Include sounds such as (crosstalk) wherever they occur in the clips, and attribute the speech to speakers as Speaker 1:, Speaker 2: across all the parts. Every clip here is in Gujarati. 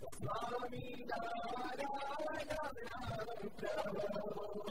Speaker 1: Swami Narayana Prabhu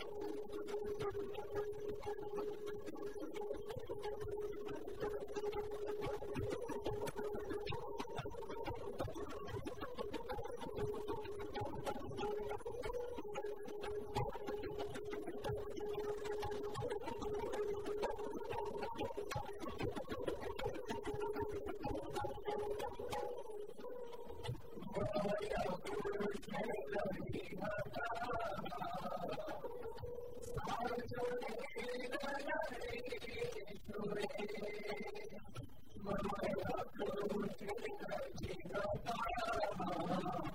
Speaker 1: Thank you.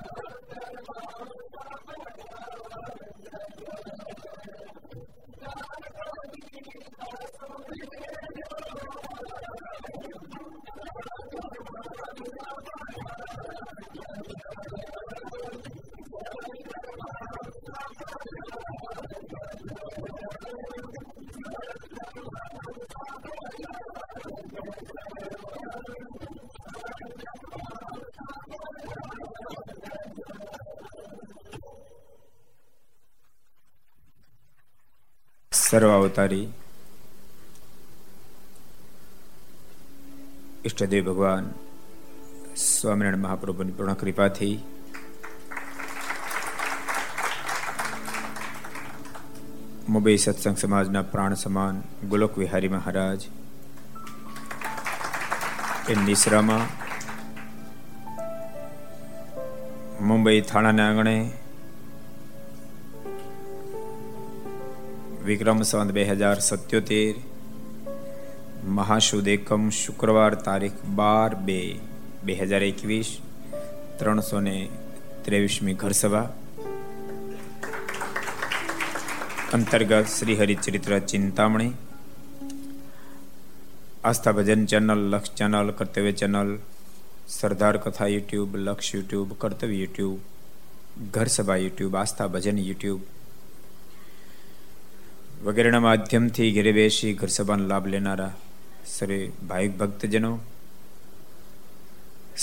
Speaker 1: સર્વ અવતારી ઈષ્ટદેવ ભગવાન સ્વામિનારાયણ મહાપ્રભુની પૂર્ણ કૃપાથી મુંબઈ સત્સંગ સમાજના પ્રાણ સમાન ગોલોક વિહારી મહારાજ એ નિસરામાં મુંબઈ થાણાના આંગણે વિક્રમ સંવત બે હજાર સત્યોતેર મહાશુદ એકમ શુક્રવાર તારીખ બાર બે બે હજાર એકવીસ ત્રણસો ને ત્રેવીસમી ઘરસભા અંતર્ગત Shri Haricharitra Chintamani Aastha Bhajan channel Laksh channel Kartavya channel Sardar Katha YouTube Laksh YouTube કર્તવ્ય યુટ્યુબ ઘર સભા યુટ્યુબ આસ્થા ભજન યુટ્યુબ વગેરેના માધ્યમથી ઘેરે બેસી ઘર સભાનો લાભ લેનારા સરે ભાવિક ભક્તજનો,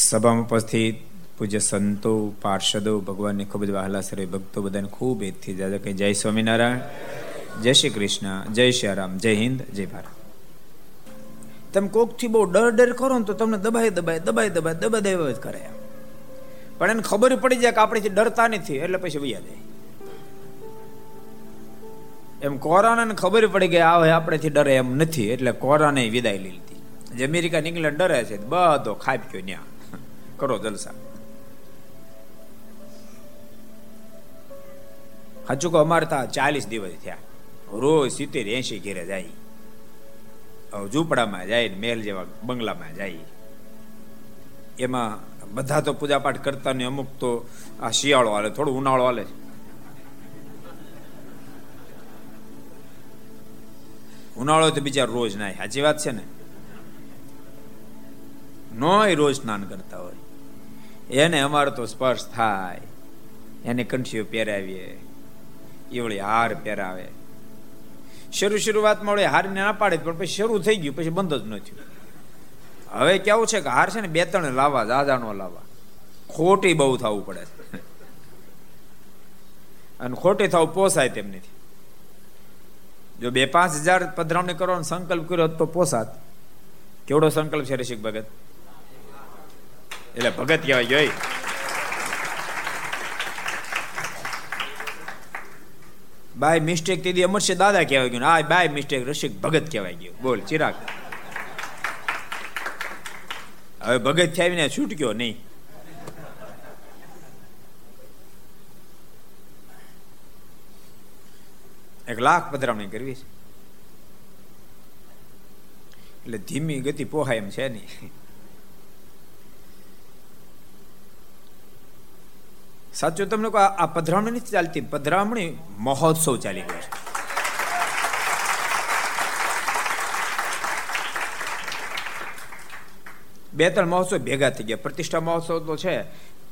Speaker 1: સભામાં ઉપસ્થિત પૂજ્ય સંતો, પાર્ષદો, ભગવાનને ખૂબ જ વહાલા સરે ભક્તો બધાને ખૂબ એજથી દાદા કહે જય સ્વામિનારાયણ, જય શ્રી કૃષ્ણ, જય શ્રી રામ, જય હિન્દ, જય ભારત. તમે કોકથી બહુ ડર ડર કરો ને તો તમને દબાઈ દબાઈ દબાઈ દબાઈ દબા દબાઈ જ કરે પણ એને ખબર પડી જાય કે આપણેથી ડરતા નથી, એટલે પછી વૈયા જાય. એમ કોરોનાને ખબર પડી કે આવે આપણેથી ડરે એમ નથી, એટલે કોરોનાને વિદાય લીધી. જે અમેરિકા ઇંગ્લેન્ડ ડરે છે, બધો ખાપ્યો ત્યાં કરો જલસા. સાચું કહો, અમારે ત્યાં ચાલીસ દિવસ થયા. રોજ સિત્તેર એસી ઘેરે જાય. ઝૂંપડામાં જાય મહેલ જેવા બંગલામાં જાય. એમાં બધા તો પૂજા પાઠ કરતા ને અમુક તો આ શિયાળો હાલે, થોડું ઉનાળો હાલે ઉનાળો તો બીજા રોજ નાય. સાચી વાત છે ને, નોય રોજ સ્નાન કરતા હોય. એને અમારે તો સ્પર્શ થાય. એને કંઠીઓ પહેરાવીએ. એવળી હાર પહેરાવે. શરૂ શરૂઆતમાં વળી હાર ના પાડે, પણ પછી શરૂ થઈ ગયું, પછી બંધ જ ન થયું. હવે કેવું છે કે હાર છે ને બે ત્રણ લાવવા દાદા નો લાવવા ખોટી બહુ થવું પડે. અને ખોટી થવું પોસાય તેમ નથી. જો બે પાંચ હજાર પધરાવણી કરવાનો સંકલ્પ કર્યો તો પોસાત. કેવડો સંકલ્પ છે રસિક ભગત? એટલે ભગત કહેવાય, જોઈ. બાય મિસ્ટેક તેથી અમરશે દાદા કહેવાય ગયું. આ બાય મિસ્ટેક રસિક ભગત કહેવાય ગયું. બોલ, ચિરાગ. હવે ભગત થયા છૂટક્યો નહીં. એક લાખ પધરામણી કરવી છે. એટલે ધીમી ગતિ પોહાય એમ છે નહીં. સાચું તમને કહો, આ પધરામણી નથી ચાલતી પધરામણી મહોત્સવ ચાલી ગયો છે. બે ત્રણ મહોત્સવ ભેગા થઈ ગયા. પ્રતિષ્ઠા મહોત્સવ તો છે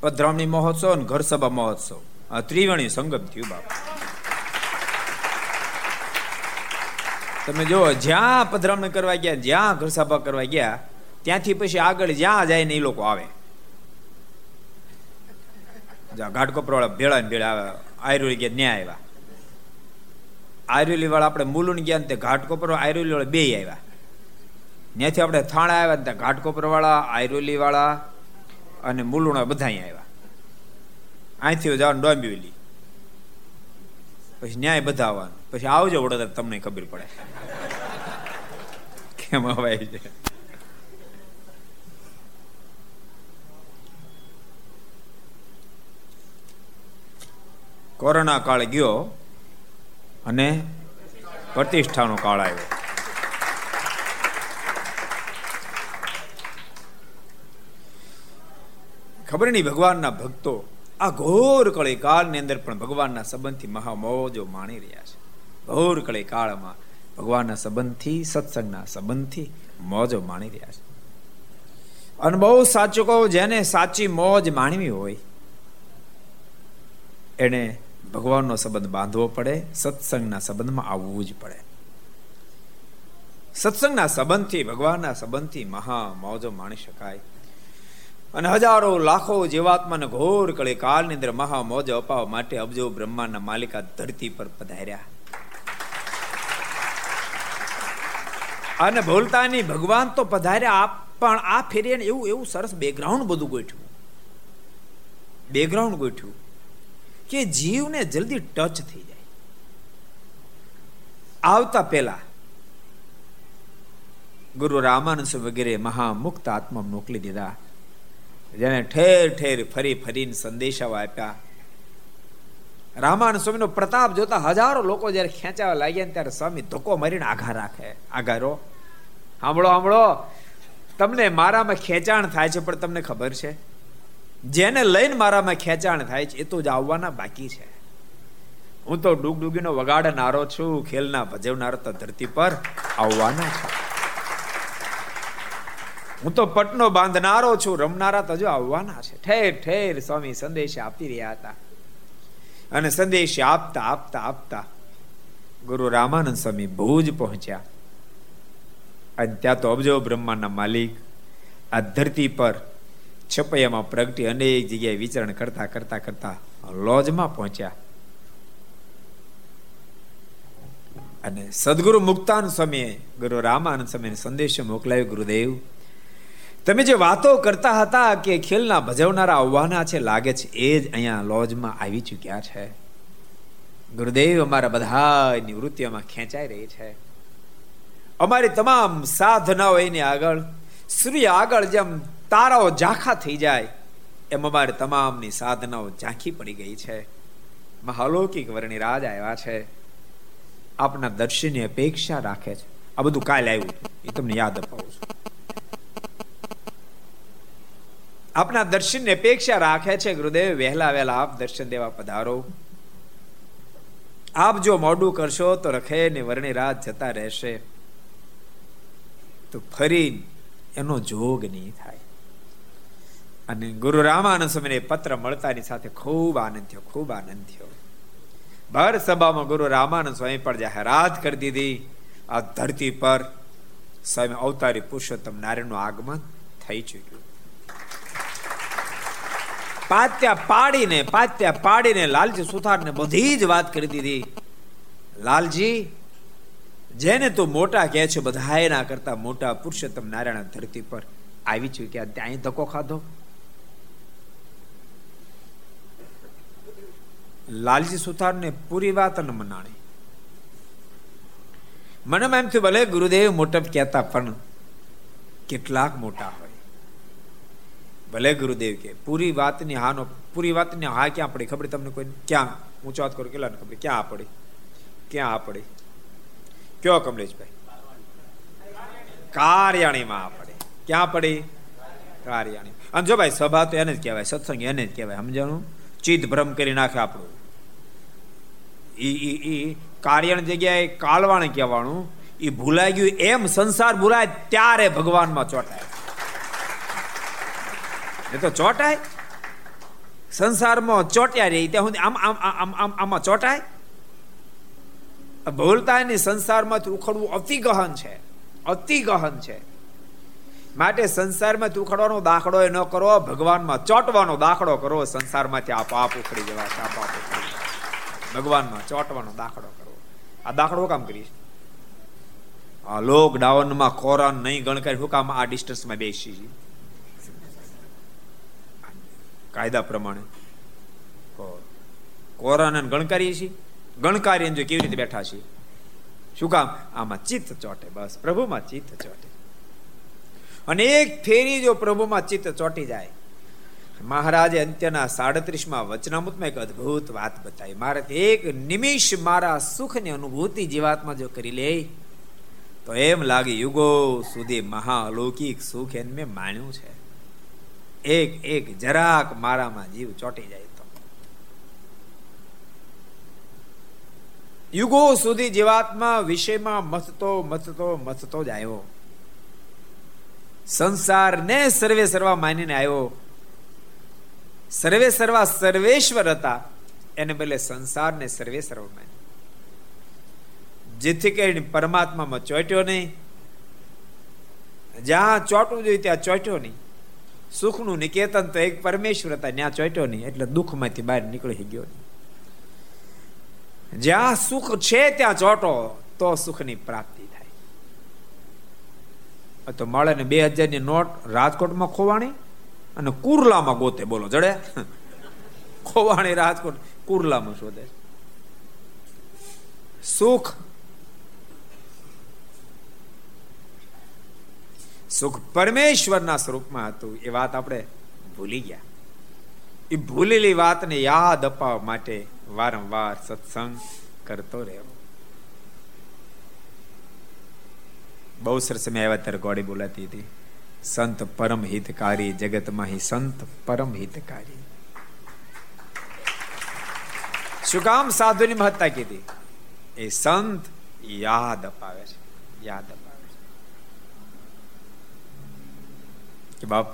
Speaker 1: પધરામણી મહોત્સવ અને ઘર સભા મહોત્સવ. આ ત્રિવેણી સંગમ થયું બાપ. તમે જો જ્યાં પધરામણ કરવા ગયા, જ્યાં ઘર કરવા ગયા, ત્યાંથી પછી આગળ જ્યાં જાય ને એ લોકો આવે. ઘાટકોપરવાળા ભેળા ને ભેળા આવે. આયુર્વેદ ગયા, ન્યા આવ્યા. આયુર્વેલી વાળા આપણે મુલુન ગયા ને તે ઘાટકોપર આયુર્વેલી વાળા બે આવ્યા. ત્યાંથી આપણે થાણા આવ્યા ત્યાં ઘાટકોપર વાળા આયુર્વેલી વાળા અને મુલુણા બધા આવ્યા. અહીંથી જવાનું ડોંબીવેલી. પછી ન્યાય બધાવવાનો પછી આવજો વડોદરા તમને ખબર પડે. કેમ અવાય છે? કોરોના કાળ ગયો અને પ્રતિષ્ઠાનો કાળ આવ્યો. ખબર નહીં ભગવાનના ભક્તો આ ઘોર કળી કાળની અંદર પણ ભગવાનના સંબંધથી મહામોજો માણી રહ્યા છે. ઘોર કળી કાળમાં ભગવાનના સંબંધથી, સત્સંગના સંબંધથી મોજો માણી રહ્યા છે. અને બહુ સાચું કહું, જેને સાચી મોજ માણવી હોય, એને ભગવાનનો સંબંધ બાંધવો પડે, સત્સંગના સંબંધમાં આવવું જ પડે. સત્સંગના સંબંધથી, ભગવાનના સંબંધથી મહા મોજો માણી શકાય. અને હજારો લાખો જીવાત્માને ઘોર કળે કાળની અંદર મહા મોજ અપાવવા માટે અબજો બ્રહ્માંડના માલિકા ધરતી પર પધાર્યા. અને ભૂલતાની ભગવાન તો પધાર્યા, આપ પણ આ ફેરીએ એવું એવું સરસ બેકગ્રાઉન્ડ બધું ગોઠ્યું બેકગ્રાઉન્ડ ગોઠ્યું કે જીવને જલ્દી ટચ થઈ જાય. આવતા પહેલા ગુરુ રામાનંદ વગેરે મહામુક્ત આત્મા મોકલી દીધા. જેને ઠેર ઠેર ફરી ફરીને સંદેશાઓ આપ્યા. રામાયણ સ્વામીનો પ્રતાપ જોતા હજારો લોકો જ્યારે ખેંચાવા લાગ્યા ત્યારે સ્વામી ધોકો મારીને આઘા રાખે. આઘારો સાંભળો સાંભળો. તમને મારામાં ખેંચાણ થાય છે, પણ તમને ખબર છે? જેને લઈને મારામાં ખેંચાણ થાય છે, એ તો જ આવવાના બાકી છે. હું તો ડુગડુગીનો વગાડનારો છું, ખેલના ભજવનારો તો ધરતી પર આવવાના છે. હું તો પટનો બાંધનારો છું, રમનારા તો જો આવવાના છે. ઠેર ઠેર સ્વામી સંદેશ આપી રહ્યા હતા. અને સંદેશ આપતા આપતા આપતા ગુરુ રામાનંદ સ્વામી ભુજ પહોંચ્યા. અને ત્યાં તો અબજો બ્રહ્માના માલિક આ ધરતી પર છપૈયામાં પ્રગટી અનેક જગ્યાએ વિચરણ કરતા કરતા કરતા લોજમાં પહોંચ્યા. અને સદગુરુ મુક્તાન સ્વામીએ ગુરુ રામાનંદ સ્વામીને સંદેશો મોકલાયો, ગુરુદેવ તમે જે વાતો કરતા હતા કે ખેલના ભજવનારા આવવાના છે, લાગે છે એ જ અહીંયા લોજમાં આવી ચૂક્યા છે. ગુરુદેવ અમારા બધા નિવૃત્તિઓમાં ખેંચાઈ રહી છે. અમારી તમામ સાધનાઓ એની આગળ, સૂર્ય આગળ જેમ તારાઓ ઝાંખા થઈ જાય, એમ અમારી તમામની સાધનાઓ ઝાંખી પડી ગઈ છે. મહાલૌકિક વર્ણિ રાજ આવ્યા છે. આપના દર્શનની અપેક્ષા રાખે છે. આ બધું કાલે આવ્યું. એ તમને યાદ અપાવું છું. આપના દર્શનની અપેક્ષા રાખે છે ગુરુદેવ, વહેલા વહેલા આપ દર્શન દેવા પધારો. આપ જો મોડું કરશો તો રખે ને વર્ણી રાત જતા રહેશે. તો ફરી એનો જોગ નહીં થાય. અને ગુરુ રામાનંદ સ્વામીને પત્ર મળતાની સાથે ખૂબ આનંદ થયો, ખૂબ આનંદ થયો. ભર સભામાં ગુરુ રામાનંદ સ્વામી પણ જાહેરાત કરી દીધી, આ ધરતી પર સ્વામી અવતારી પુરુષોત્તમ નારાયણનું આગમન થઈ ચૂક્યું. પાત્યા પાડીને પાત્યા પાડીને લાલજી સુથારને બધી જ વાત કરી દીધી. લાલજી, જેને તું મોટા કહે છે, બધા એના કરતા મોટા પુરુષોત્તમ નારાયણ ધરતી પર આવી ચૂક્યા ત્યાં ધક્કો ખાધો? લાલજી સુથારને પૂરી વાત ન મનાણી. મને એમ થયું, ભલે ગુરુદેવ મોટપ કહેતા, પણ કેટલાક મોટા હોય ભલે ગુરુદેવ કે, પૂરી વાતની હાનો, પૂરી વાતની હા ક્યાં પડી? ખબર તમને કોઈ ક્યાં? ઊંચો વાત કરો કેટલા ખબર? ક્યાં આ પડી? ક્યાં આ પડી? કયો કમલેશભાઈ? કાર્યાણીમાં આ પડી. ક્યાં પડી? કાર્યાણી. અને જો ભાઈ, સભા તો એને જ કહેવાય, સત્સંગ એને જ કહેવાય, સમજાણું? ચિત્ત ભ્રમ કરી નાખે આપણું. ઈ ઈ ઈ, કાર્યણ જગ્યાએ કાલવાણ કહેવાનું એ ભૂલાઈ ગયું એમ સંસાર ભૂલાય ત્યારે ભગવાનમાં ચોટાય. એ તો ચોટાય. સંસારમાં ચોટ્યા રહી ત્યાં સુધી આમ આમ આમ આમ આમાં ચોટાય? ભૂલતા એની સંસારમાંથી ઉખડવું અતિ ગહન છે. અતિ ગહન છે. માટે સંસારમાંથી ઉખડવાનો દાખલો એ ન કરો, ભગવાનમાં ચોટવાનો દાખલો કરો, સંસારમાંથી આપ આપ ઉખડી જવા આપ આપ ભગવાનમાં ચોટવાનો દાખલો કરો. આ દાખલો કામ કરીશ? આ લોકડાઉનમાં ખોરાન નહીં ગણકારી હું કામ આ ડિસ્ટન્સમાં બેસી. કાયદા પ્રમાણે. કોરાને ગણકારીએ છીએ. ગણકારી જો કેવી રીતે બેઠા છીએ? શું કામ? આમાં ચિત્ત ચોટે બસ. પ્રભુમાં ચિત્ત ચોટે. અને એક ફેરી જો પ્રભુમાં ચિત્ત ચોટી જાય, મહારાજે અંત્યના સાડત્રીસમાં વચનામૃતમાં એક અદ્ભુત વાત બતાવી. મારે એક નિમિષ મારા સુખની અનુભૂતિ જીવાત્મા જો કરી લે, તો એમ લાગે યુગો સુધી મહાલૌકિક સુખ એને મેં માણ્યું છે. એક એક, જરાક મારામાં જીવ ચોટી જાય તો. યુગો સુધી જીવાત્મા વિષયમાં મથતો મથતો મથતો જ આવ્યો. સંસારને સર્વે સર્વા માનીને આવ્યો. સર્વે સર્વા સર્વેશ્વર હતા. એને બદલે સંસારને સર્વે સર્વ માન્યો. જેથી કરીને પરમાત્મામાં ચોટ્યો નહીં. જ્યાં ચોટવું જોઈએ ત્યાં ચોટ્યો નહીં. સુખનું નિકેતન તો એક પરમેશ્વર હતા, ત્યાં ચોટ્યો નહીં. એટલે દુઃખમાંથી બહાર નીકળી ગયો જ્યાં સુખ છે, ત્યાં ચોટો, તો સુખની પ્રાપ્તિ થાય. તો મળે ને બે હજારની નોટ રાજકોટમાં ખોવાણી અને કુરલામાં ગોતે. બોલો, જડે? ખોવાણી રાજકોટ કુરલામાં શોધે. સુખ સુખ પરમેશ્વરના સ્વરૂપમાં હતું. એ વાત આપણે ભૂલી ગયા. એ ભૂલેલી વાતને યાદ અપાવવા માટે વારંવાર સત્સંગ કરતો રહેવો બહુ સરસ મેં આવ્યા ત્યારે ગોળી બોલાતી હતી. સંત પરમ હિતકારી, જગતમાં હિ સંત પરમ હિતકારી. શું કામ સાધુની મહત્તા કીધી? એ સંત યાદ અપાવે છે. યાદ અપાવે છે કે બાપ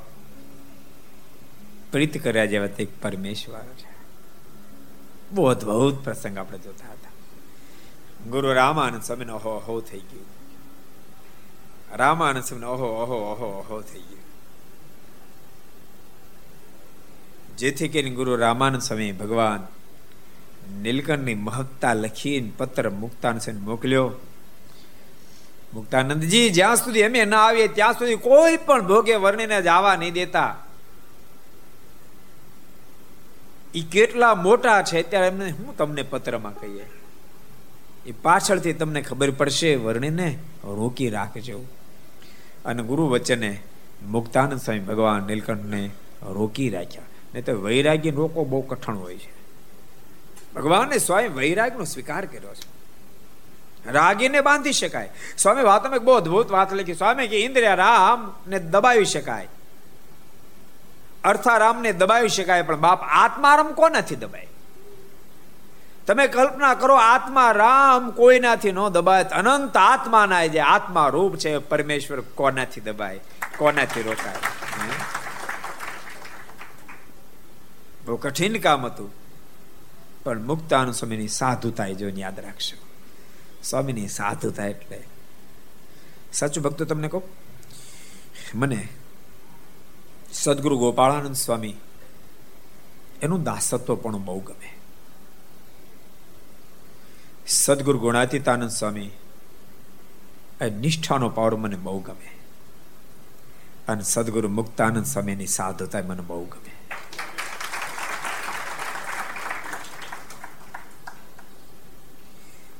Speaker 1: પ્રીત કર્યા જેવા તે પરમેશ્વર છે બહુ અદભુત પ્રસંગ આપણે જોતા હતા ગુરુ રામાનંદ સ્વામીનો હો હો થઈ ગયું રામાનંદ સ્વામી ઓહો ઓહો ઓહો ઓહો થઈ ગયું જેથી કરીને ગુરુ રામાનંદ સ્વામી ભગવાન નીલકંઠની મહત્તા લખીને પત્ર મુક્તાનંદ સ્વામી મોકલ્યો. મુક્તાનંદજી, જ્યાં સુધી અમે ના આવીએ, ત્યાં સુધી કોઈ પણ ભોગે વર્ણીને જવા નહીં દેતા. એ કેટલા મોટા છે, ત્યારે એમને હું તમને પત્રમાં કહીએ. એ પાછળથી તમને ખબર પડશે, વર્ણીને રોકી રાખજો. અને ગુરુ વચ્ચને મુક્તાનંદ સ્વામી ભગવાન નીલકંઠને રોકી રાખ્યા. નહીં તો વૈરાગ્ય રોકો બહુ કઠણ હોય છે. ભગવાને સ્વયં વૈરાગ્યનો સ્વીકાર કર્યો છે. રાગીને બાંધી શકાય. સ્વામી વાતમાં અમે બહુ અદભુત વાત લખી. સ્વામી, કે ઇન્દ્રિય રામ ને દબાવી શકાય. અર્થારામ ને દબાવી શકાય, પણ બાપ આત્મારામ કોનાથી દબાય? તમે કલ્પના કરો આત્મા રામ કોઈનાથી ન દબાય. અનંત આત્માના જે આત્મા રૂપ છે, પરમેશ્વર કોનાથી દબાય? કોનાથી રોકાય? બહુ કઠિન કામ હતું. પણ મુક્તાનુ સમયની સાધુતા જો યાદ રાખશો. સ્વામીની સાધુતા એટલે. સાચું ભક્તો તમને કહું? મને સદગુરુ ગોપાળાનંદ સ્વામી, એનું દાસત્વ પણ બહુ ગમે. સદગુરુ ગુણાતીતાનંદ સ્વામી, એ નિષ્ઠાનો પાવર મને બહુ ગમે. અને સદગુરુ મુક્તાનંદ સ્વામીની સાધુતા મને બહુ ગમે.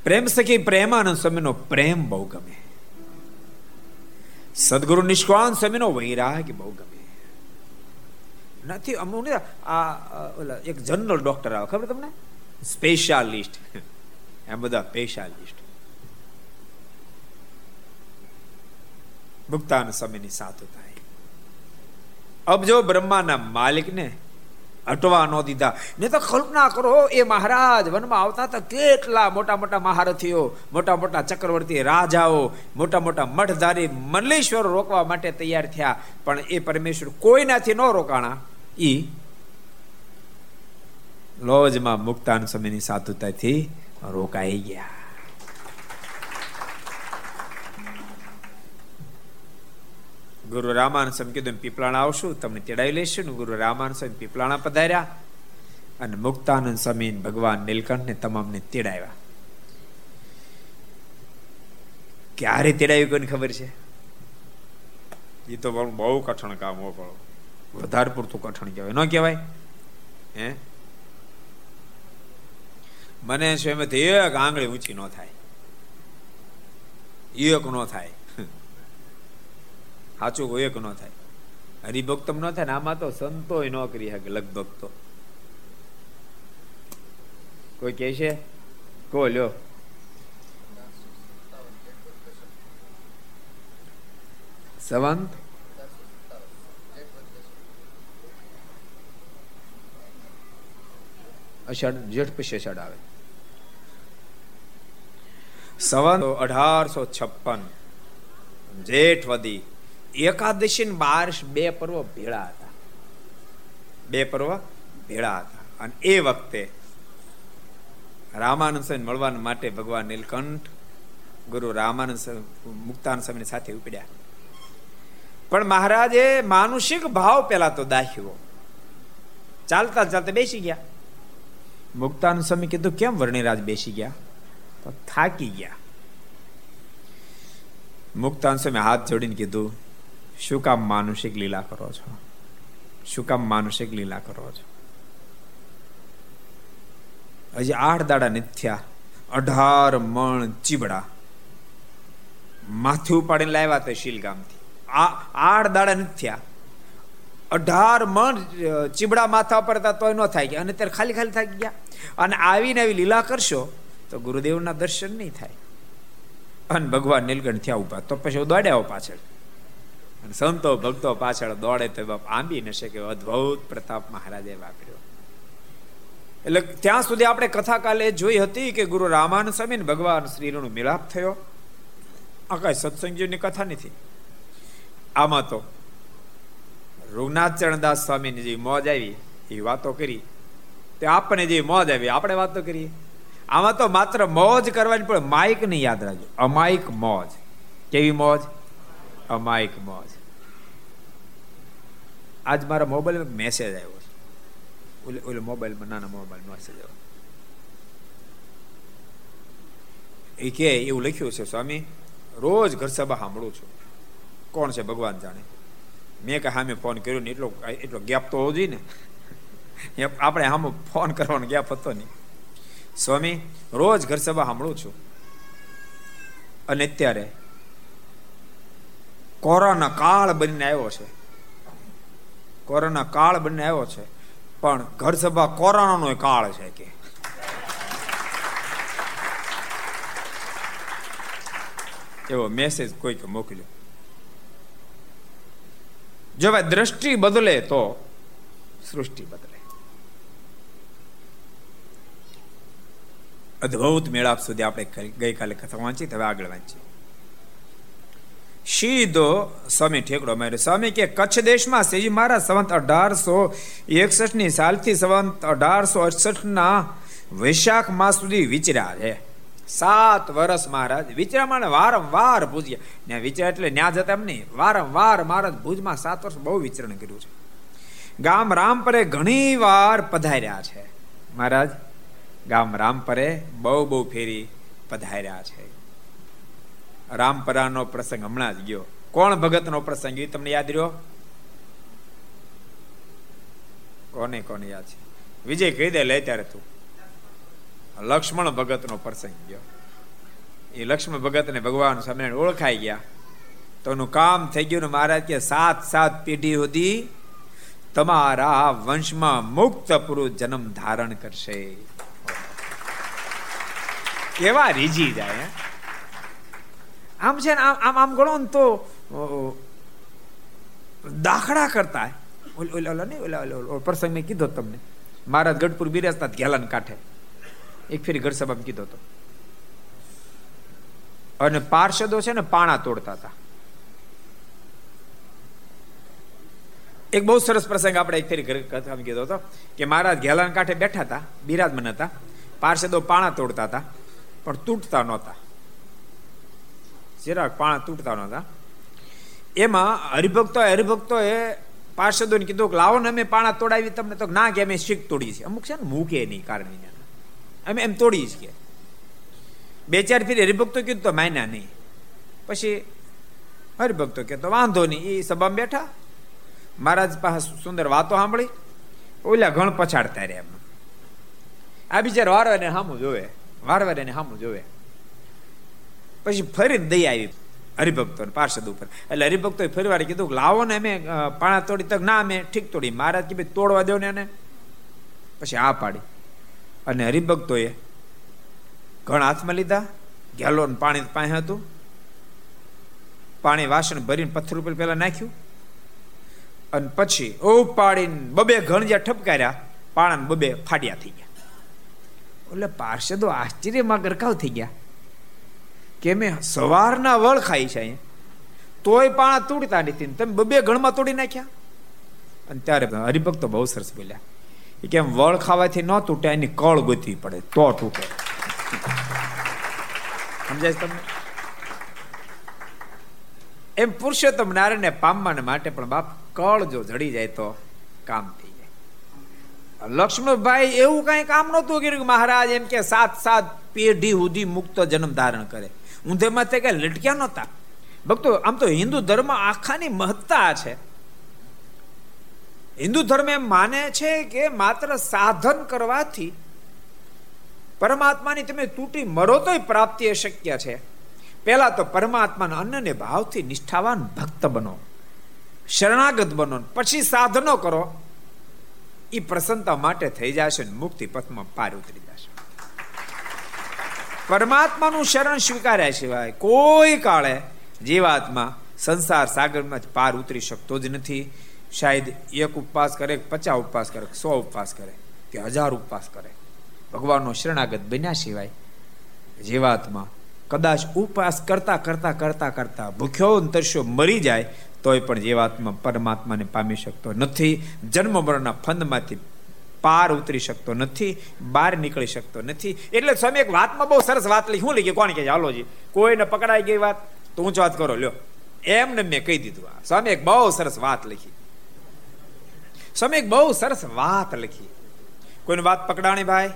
Speaker 1: પ્રેમ સખી પ્રેમાનંદ સ્વામીનો પ્રેમ બહુ ગમે સદગુરુ નિષ્કાન સ્વામીનો વૈરાગ્ય બહુ ગમે નથી અમુક આ એક જનરલ ડોક્ટર આવે ખબર તમને સ્પેશિયાલિસ્ટ એમ બધા સ્પેશિયાલિસ્ટ મુક્તાન સમયની સાથે થાય અબજો બ્રહ્માના માલિકને અટવા ન દીધા. ને તો કલ્પના કરો, એ મહારાજ વનમાં આવતા હતા કેટલા મોટા મોટા મહારથીઓ, મોટા મોટા ચક્રવર્તી રાજાઓ, મોટા મોટા મઠધારી મલ્લેશ્વર રોકવા માટે તૈયાર થયા. પણ એ પરમેશ્વર કોઈનાથી ન રોકાણા. ઈ લોજમાં મુક્તાન સમયની સાધુતાથી રોકાઈ ગયા. ગુરુ રામાન સ્વામી કીધું પીપળાણા આવશું તમને તેડાવી લઈશું ને ગુરુ રામાન સ્વામી પીપળાણા પધાર્યા અને મુક્તાનંદ સ્વામી ભગવાન નીલકંઠને તમામને તેડાવ્યા. ક્યારે તેડાવ્યું કોઈને ખબર છે? એ તો બહુ કઠણ કામ હો પણ. વધારે પૂરતું કઠણ કહેવાય. ન કહેવાય? હે? મને એમાંથી એક આંગળી ઊંચી ન થાય. એક ન થાય. સાચું એક ન થાય. હરિભક્તમ ન થાય ને, આમાં તો સંતો ન કરી શકે લગભગ કોઈ કે છે? કો લ્યો. સવંત? અષાઢ, જેઠ પછી અષાઢ આવે. સવંત અઢારસો છપ્પન. જેઠ વધી. એકાદશી ને બાર બે પર્વ ભેળા હતા. બે પર્વ ભેળા હતા. અને એ વખતે રામાનંદ સ્વામી મળવા માટે ભગવાન નીલકંઠ, ગુરુ રામાનંદ મુક્તાનંદ સ્વામી સાથે ઉપડ્યા. પણ મહારાજે માનુષિક ભાવ પેલા તો દાખ્યો ચાલતા ચાલતા બેસી ગયા. મુક્તાનંદ સ્વામી કીધું, કેમ વર્ણિરાજ બેસી ગયા? તો થાકી ગયા. મુક્તાન સ્વામી હાથ જોડીને કીધું શું કામ માનુષિક લીલા કરો છો? શું કામ માનુષિક લીલા કરો છો? હજી આઠ દાડા નિથ્યા અઢાર મણ ચીબડા. માથું ઉપાડીને લાવ્યા તે શીલગામથી. આઠ દાડા નિથ્યા અઢાર મણ ચીબડા માથા ઉપર હતા તોય ન થાય ગયા. અને ત્યારે ખાલી ખાલી થાકી ગયા. અને આવીને આવી લીલા કરશો તો ગુરુદેવના દર્શન નહીં થાય. અને ભગવાન નીલકંઠ થયા ઊભા તો પછી દોડ્યા પાછળ. અને સંતો ભક્તો પાછળ દોડે તો આંબી ન શકે અદભુત પ્રતાપ મહારાજે વાપર્યો. એટલે ત્યાં સુધી આપણે કથા કાલે જોઈ હતી કે ગુરુ રામાનંદ સ્વામી ભગવાન શ્રીનો મિલાપ થયો. આ કઈ સત્સંગજીની કથા નથી. આમાં તો રૂગનાથ ચરણદાસ સ્વામીની જે મોજ આવી એ વાતો કરી. તે આપણને જે મોજ આવી, આપણે વાતો કરીએ. આમાં તો માત્ર મોજ કરવાની પણ માઇક નહીં યાદ રાખજો. અમાયિક મોજ. કેવી મોજ? અમાયિક મોજ આજ મારા મોબાઈલમાં મેસેજ આવ્યો છે. ઓલે ઓલે મોબાઈલમાં નાના મોબાઈલ મેસેજ આવ્યો. એ કે, એવું લખ્યું છે, સ્વામી, રોજ ઘર સભા સાંભળું છું. કોણ છે ભગવાન જાણે? મેં કે સામે ફોન કર્યો ને એટલો એટલો ગેપ તો હોવો જોઈએ ને. આપણે આમ ફોન કરવાનો ગેપ હતો નહીં. સ્વામી, રોજ ઘર સભા સાંભળું છું. અને અત્યારે કોરોના કાળ બનીને આવ્યો છે. કોરોના કાળ બનીને આવ્યો છે. પણ ઘર સભા કોરોનાનો કાળ છે કે. એવો મેસેજ કોઈક મોકલ્યો. જો ભાઈ દ્રષ્ટિ બદલે તો સૃષ્ટિ બદલે. અદભુત મેળાપ સુધી આપણે ગઈકાલે કથા વાંચી હવે આગળ વાંચી સીધો સ્વામી ઠેકડો માર્યો સ્વામી કે કચ્છ દેશમાં શ્રીજી મહારાજ સંવંત અઢારસો એકસઠની સાલથી સંવંત અઢારસો અડસઠ ના વૈશાખ માસ સુધી વિચર્યા છે સાત વર્ષ મહારાજ વિચરામાં વારંવાર ભૂજ્યા ને વિચાર એટલે ન્યા જતા એમ નહીં વારંવાર મહારાજ ભુજમાં સાત વર્ષ બહુ વિચરણ કર્યું છે ગામ રામપરે ઘણી વાર પધાર્યા છે મહારાજ ગામ રામપરે બહુ બહુ ફેરી પધાર્યા છે રામપરાનો પ્રસંગ, હમણાં જ ગયો. કોણ ભગતનો પ્રસંગ? એ તમને યાદ રહ્યો? કોને કોને યાદ છે? વિજય કહી દે, લે ત્યારે તું. લક્ષ્મણ ભગતનો પ્રસંગ ગયો. એ લક્ષ્મણ ભગતને ભગવાન સ્વામિનારાયણ ઓળખાઈ ગયા. તો એનું કામ થઈ ગયું ને મહારાજ કે સાત સાત પેઢી સુધી તમારા વંશમાં મુક્ત પુરુષ જન્મ ધારણ કરશે. કેવા રીજી જાય આમ છે ને આમ આમ ગણો ને તો દાખલા કરતા ઓલા નહીં, ઓલા પ્રસંગ મેં કીધો તમને. મહારાજ ગઢપુર બિરાજતા ઘેલાન કાંઠે. એક ફેરી ઘર સભામાં કીધો હતો. અને પાર્ષદો છે ને પાણા તોડતા હતા. એક બહુ સરસ પ્રસંગ આપણે એક ફેરી ઘર કથામાં કીધો હતો કે મહારાજ ઘેલાન કાંઠે બેઠા હતા, બિરાજમાન હતા. પાર્ષદો પાણા તોડતા હતા, પણ તૂટતા નહોતા. જરાક પાણા તૂટતા નહોતા એમાં હરિભક્તો હરિભક્તો એ પાર્ષદોને કીધું કે લાવો ને અમે પાણા તોડાવી, તમને તો ના કે અમે શીખ તોડી છે. અમુક છે ને મૂકે નહીં કારણ અમે એમ તોડી કે. બે ચાર ફેરી હરિભક્તો કીધું તો માન્યા નહીં. પછી હરિભક્તો કે તો વાંધો નહીં એ સભામાં બેઠા. મહારાજ પાસે સુંદર વાતો સાંભળી. ઓલા ઘણ પછાડતા રહ્યા એમ. આ બિચાર વારવાને સામું જોવે. વારવાર એને સામું જોવે. પછી ફરી દઈ આવી હરિભક્તો પાર્ષદ ઉપર. એટલે હરિભક્તો ફરી વાર કીધું લાવો ને અમે પાણા તોડી તક, ના અમે ઠીક તોડી. મહારાજ કે ભાઈ તોડવા દો ને એને. પછી આ પાડી. અને હરિભક્તોએ ઘણ હાથમાં લીધા. ગેલોન પાણી પાસે હતું. પાણી વાસણ ભરીને પથ્થર ઉપર પેલા નાખ્યું. અને પછી ઓ પાડીને બબે ઘણ જ્યાં ઠપકાર્યા. પાણા બબે ફાડ્યા થઈ ગયા. એટલે પાર્ષદો આશ્ચર્યમાં ગરકાવ થઈ ગયા. કે મેં સવારના વળ ખાઈ છે અહીંયા તોય પાણા તૂટતા નથી તમે બબે ગણમાં તોડી નાખ્યા? અને ત્યારે હરિભક્તો બહુ સરસ બોલ્યા. એ કેમ વળ ખાવાથી ન તૂટે, એની કળ ગોતવી પડે, તો તૂટે. સમજાય તમને? એમ પુરુષોત્તમ નારાયણને પામવા માટે પણ બાપ કળ જો જડી જાય તો કામ થઈ જાય. લક્ષ્મણભાઈ એવું કઈ કામ નહોતું કર્યું મહારાજ એમ કે સાત સાત પેઢી સુધી મુક્ત જન્મ ધારણ કરે. ઊંધેમાં તે કઈ લટક્યા નહોતા. ભક્તો, આમ તો હિન્દુ ધર્મ આખાની મહત્તા છે. હિન્દુ ધર્મ એમ માને છે કે માત્ર સાધન કરવાથી પરમાત્માની તમે તૂટી મરો તોય પ્રાપ્તિ અશક્ય છે. પહેલા તો પરમાત્માના અન્નને ભાવથી નિષ્ઠાવાન ભક્ત બનો. શરણાગત બનો. પછી સાધનો કરો. એ પ્રસન્નતા માટે થઈ જશે મુક્તિ પથમાં પાર ઉતરી પરમાત્માનું શરણ સ્વીકાર્યા સિવાય કોઈ કાળે જીવાત્મા સંસાર સાગરમાં પાર ઉતરી શકતો જ નથી. શાયદ એક ઉપવાસ કરે પચાસ ઉપવાસ કરે સો ઉપવાસ કરે, કે હજાર ઉપવાસ કરે. ભગવાનનો શરણાગત બન્યા સિવાય જીવાત્મા કદાચ ઉપવાસ કરતા કરતા કરતા કરતા ભૂખ્યો તરસ્યો મરી જાય, તોય પણ જીવાત્મા પરમાત્માને પામી શકતો નથી. જન્મ મરણના ફંદમાંથી પાર ઉતરી શકતો નથી, બહાર નીકળી શકતો નથી. એટલે સ્વામી એક વાતમાં બહુ સરસ વાત લઈ. શું લઈ કોણ કે હાલોજી કોઈને પકડાઈ ગઈ વાત? તો ઊંચ વાત કરો, લ્યો. એમને મેં કહી દીધું આ. સ્વામી એક બહુ સરસ વાત લખી. સ્વામી એક બહુ સરસ વાત લખી. કોઈને વાત પકડાણી ભાઈ?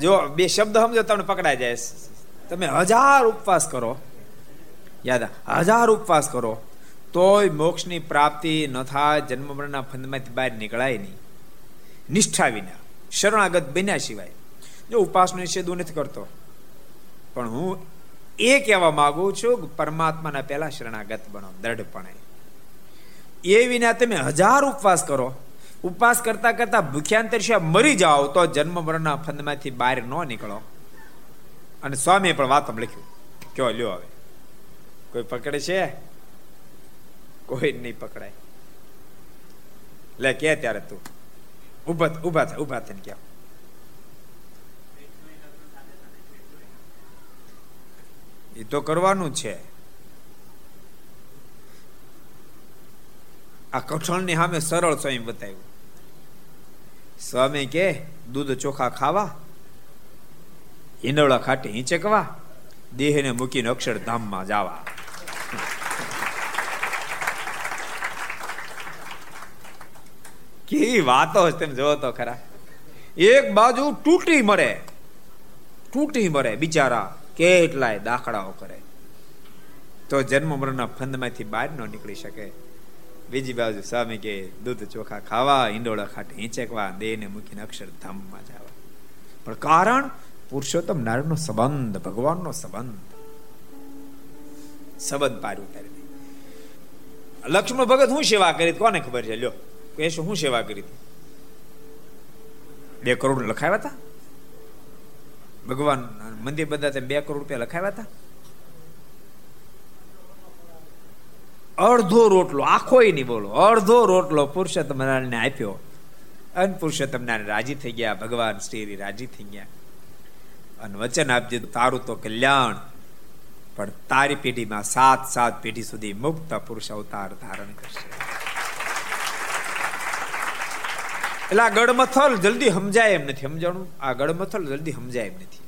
Speaker 1: જો, બે શબ્દ સમજો, તમને પકડાઈ જાય. તમે હજાર ઉપવાસ કરો. યાદ હજાર ઉપવાસ કરો. તોય મોક્ષની પ્રાપ્તિ ન થાય જન્મ મરણના ફંદમાંથી બહાર નીકળાય નહીં. નિષ્ઠા વિના, શરણાગત બન્યા સિવાય. જો ઉપાસનો નિષેધો નથી કરતો. પણ હું એ કહેવા માંગુ છું કે પરમાત્માના પહેલા શરણાગત બનો, દ્રઢપણે. એ વિના તમે હજાર ઉપવાસ કરો. ઉપવાસ કરતા કરતા ભૂખ્યાંતર મરી જાઓ તો જન્મ મરણના ફંદમાંથી બહાર ન નીકળો. અને સ્વામીએ પણ વાતમ લખ્યું. કયો, લ્યો હવે. કોઈ પકડે છે? કોઈ નહીં પકડાય. લે, કે ત્યારે તું? ઊભા ઊભા થાય ઊભા થઈને ક્યાં એ તો કરવાનું છે આ કઠણની સામે સરળ સ્વામી બતાવ્યું સ્વામી કે દૂધ ચોખા ખાવા ઈંડોળા ખાટી હિંચકવા દેહને મૂકીને અક્ષરધામમાં જવા કેવી વાતો તેમ જોવો તો ખરા. એક બાજુ તૂટી મરે તૂટી મરે બિચારા કેટલાય દાખલાઓ કરે. તો જન્મ મરણના ફંદમાંથી બહાર ન નીકળી શકે. બીજી બાજુ સ્વામી કે દૂધ ચોખા ખાવા ઈંડોળા ખાટે હિંચકવા, દેહને મૂકીને અક્ષરધામમાં જવા. પણ કારણ પુરુષોત્તમ નારાયણનો સંબંધ, ભગવાનનો સંબંધ. સંબંધ પાર ઉતારી લક્ષ્મણ ભગત હું સેવા કરી, કોને ખબર છે? લ્યો. કે શું સેવા કરી બે કરોડ લખાવ્યા હતા? ભગવાન મંદિર બધા બે કરોડ રૂપિયા લખાવ્યા હતા? અડધો રોટલો, આખો નહીં બોલો, અડધો રોટલો પુરુષોત્તમ નારાયણને આપ્યો. અને પુરુષોત્તમ નારાયણ રાજી થઈ ગયા, ભગવાન શ્રી રાજી થઈ ગયા. અને વચન આપજે તારું તો કલ્યાણ. પણ તારી પેઢીમાં સાત સાત પેઢી સુધી મુક્ત પુરુષ અવતાર ધારણ કરશે. એટલે આ ગડમથલ જલ્દી સમજાય એમ નથી. સમજાણું? આ ગડમથલ જલ્દી સમજાય એમ નથી.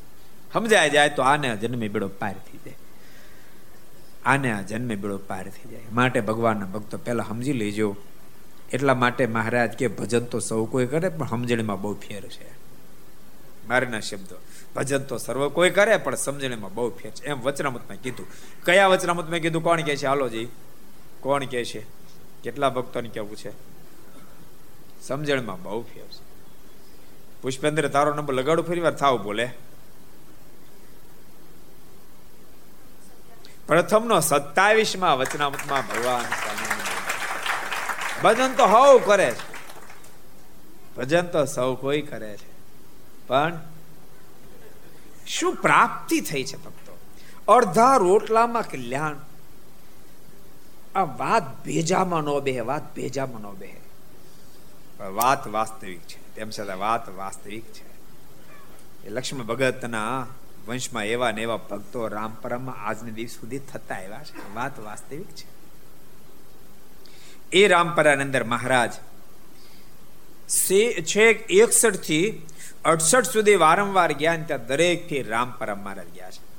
Speaker 1: સમજાય જાય તો આને જન્મે બેડો પાર થઈ જાય. આને આ જન્મે બેડો પાર થઈ જાય. માટે ભગવાનના ભક્તો પહેલા સમજી લેજો. એટલા માટે મહારાજ કે ભજન તો સૌ કોઈ કરે, પણ સમજણીમાં બહુ ફેર છે. મારના શબ્દો. ભજન તો સર્વ કોઈ કરે, પણ સમજણીમાં બહુ ફેર છે. એમ વચનામતમાં કીધું. કયા વચનામતમાં કીધું? કોણ કે છે? હાલો જી. કોણ કે છે? કેટલા ભક્તોને કેવું છે? સમજણમાં બહુ ફેર છે. પુષ્પેન્દ્ર, તારો નંબર લગાડો ફરી વાર થાવ બોલે. પ્રથમનો સત્તાવીસમાં વચનામતમાં ભગવાન ભજન તો હવ કરે છે. ભજન તો સૌ કોઈ કરે છે. પણ શું પ્રાપ્તિ થઈ છે ભક્તો? અડધા રોટલામાં કલ્યાણ. આ વાત ભેજામાં નો બે વાત ભેજામાં નો બે વાત વાસ્તવિક છે. તેમ છતાં વાત વાસ્તવિક છે. એ લક્ષ્મણ ભગતના વંશમાં એવા ને એવા ભક્તો રામપરામાં આજને દિવસ સુધી થતા આવ્યા છે. વાત વાસ્તવિક છે. એ રામપરાની અંદર મહારાજ છેક એકસઠથી અડસઠ સુધી વારંવાર ગયા ત્યાં દરેકથી રામપરા મહારાજ ગયા છે.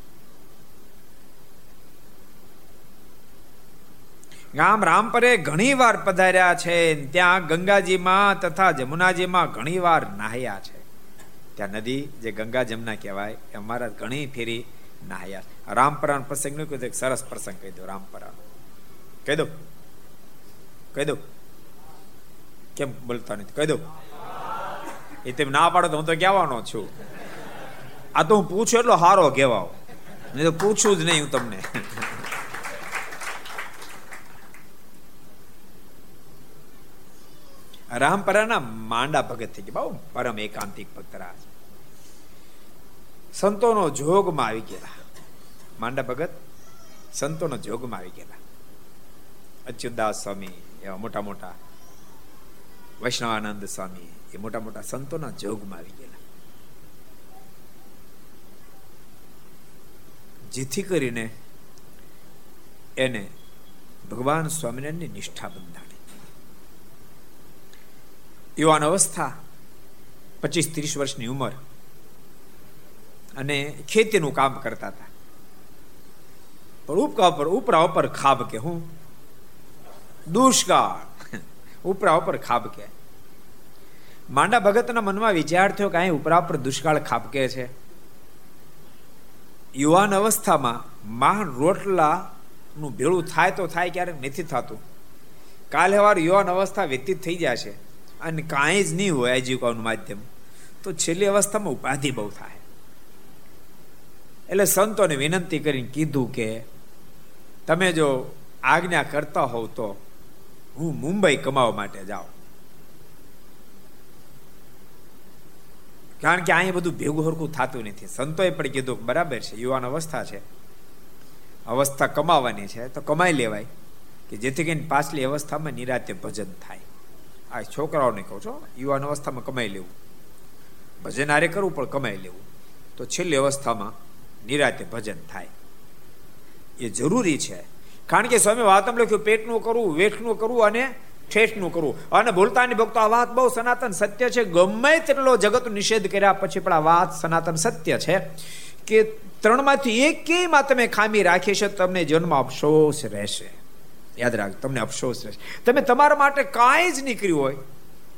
Speaker 1: ગામ રામપરે ઘણી વાર પધાર્યા છે. ત્યાં ગંગાજીમાં તથા જમુનાજીમાં ઘણી વાર નાહ્યા છે. ત્યાં નદી જે ગંગા જમના કહેવાય, એ અમારા ઘણી ફેરી નાહ્યા રામપરાનો પ્રસંગનું કીધું સરસ પ્રસંગ કહી દો રામપરાનો. કહી દો કહી દો કેમ બોલતા નથી? કહી દો એ તેમ ના પાડો તો હું તો કહેવાનો છું. આ તો હું પૂછું એટલો હારો કહેવાઓ. નહીં તો પૂછું જ નહીં હું તમને. રામપરાના માંડા ભગત થઈ ગયા. બહુ પરમ એકાંતિક ભક્ત રહ્યા સંતોનો જોગમાં આવી ગયેલા માંડા ભગત સંતોનો જોગમાં આવી ગયેલા અચ્યુતદાસ સ્વામી, એવા મોટા મોટા વૈષ્ણવાનંદ સ્વામી, એ મોટા મોટા સંતોના જોગમાં આવી ગયેલા જેથી કરીને એને ભગવાન સ્વામિનારાયણની નિષ્ઠા બંધાણી યુવાન અવસ્થા પચીસ ત્રીસ વર્ષની ઉંમર. અને ખેતીનું કામ કરતા હતા. પણ ઉપકા ઉપર, ઉપરા ઉપર ખાબ કે હું? દુષ્કાળ. ઉપરા ઉપર ખાબ કે. માંડા ભગતના મનમાં વિચાર થયો કે અહીં ઉપરા ઉપર દુષ્કાળ ખાબકે છે. યુવાન અવસ્થામાં મહાન રોટલા નું ભેળું થાય તો થાય ક્યારેક નથી થતું. કાલે વાર યુવાન અવસ્થા વ્યતીત થઈ જાય છે. અને કાંઈ જ નહીં હોય આજીવિકાનું માધ્યમ, તો છેલ્લી અવસ્થામાં ઉપાધિ બહુ થાય. એટલે સંતોને વિનંતી કરીને કીધું કે, તમે જો આજ્ઞા કરતા હોવ તો હું મુંબઈ કમાવા માટે જાઉં. કારણ કે અહીંયા બધું ભેગું હરખું થતું નથી. સંતોએ પણ કીધું બરાબર છે, યુવાન અવસ્થા છે. અવસ્થા કમાવાની છે, તો કમાઈ લેવાય. કે જેથી કરીને પાછલી અવસ્થામાં નિરાતે ભજન થાય. આ છોકરાઓને કહું છો યુવાન અવસ્થામાં કમાઈ લેવું. ભજન આરે કરવું, પણ કમાઈ લેવું. તો છેલ્લી અવસ્થામાં નિરાતે ભજન થાય. એ જરૂરી છે. કારણ કે સ્વામી વાતમ લખ્યું, પેટનું કરવું, વેઠનું કરવું અને ઠેઠનું કરવું. અને ભૂલતાની ભક્તો આ વાત બહુ સનાતન સત્ય છે. ગમે તેટલો જગત નિષેધ કર્યા પછી પણ આ વાત સનાતન સત્ય છે કે ત્રણમાંથી એકેયમાં તમે ખામી રાખી છે, તમને જન્મ અફસોસ રહેશે. યાદ રાખ, તમને અફસોસ રહેશે. તમે તમારા માટે કાંઈ જ નહીં કર્યું હોય,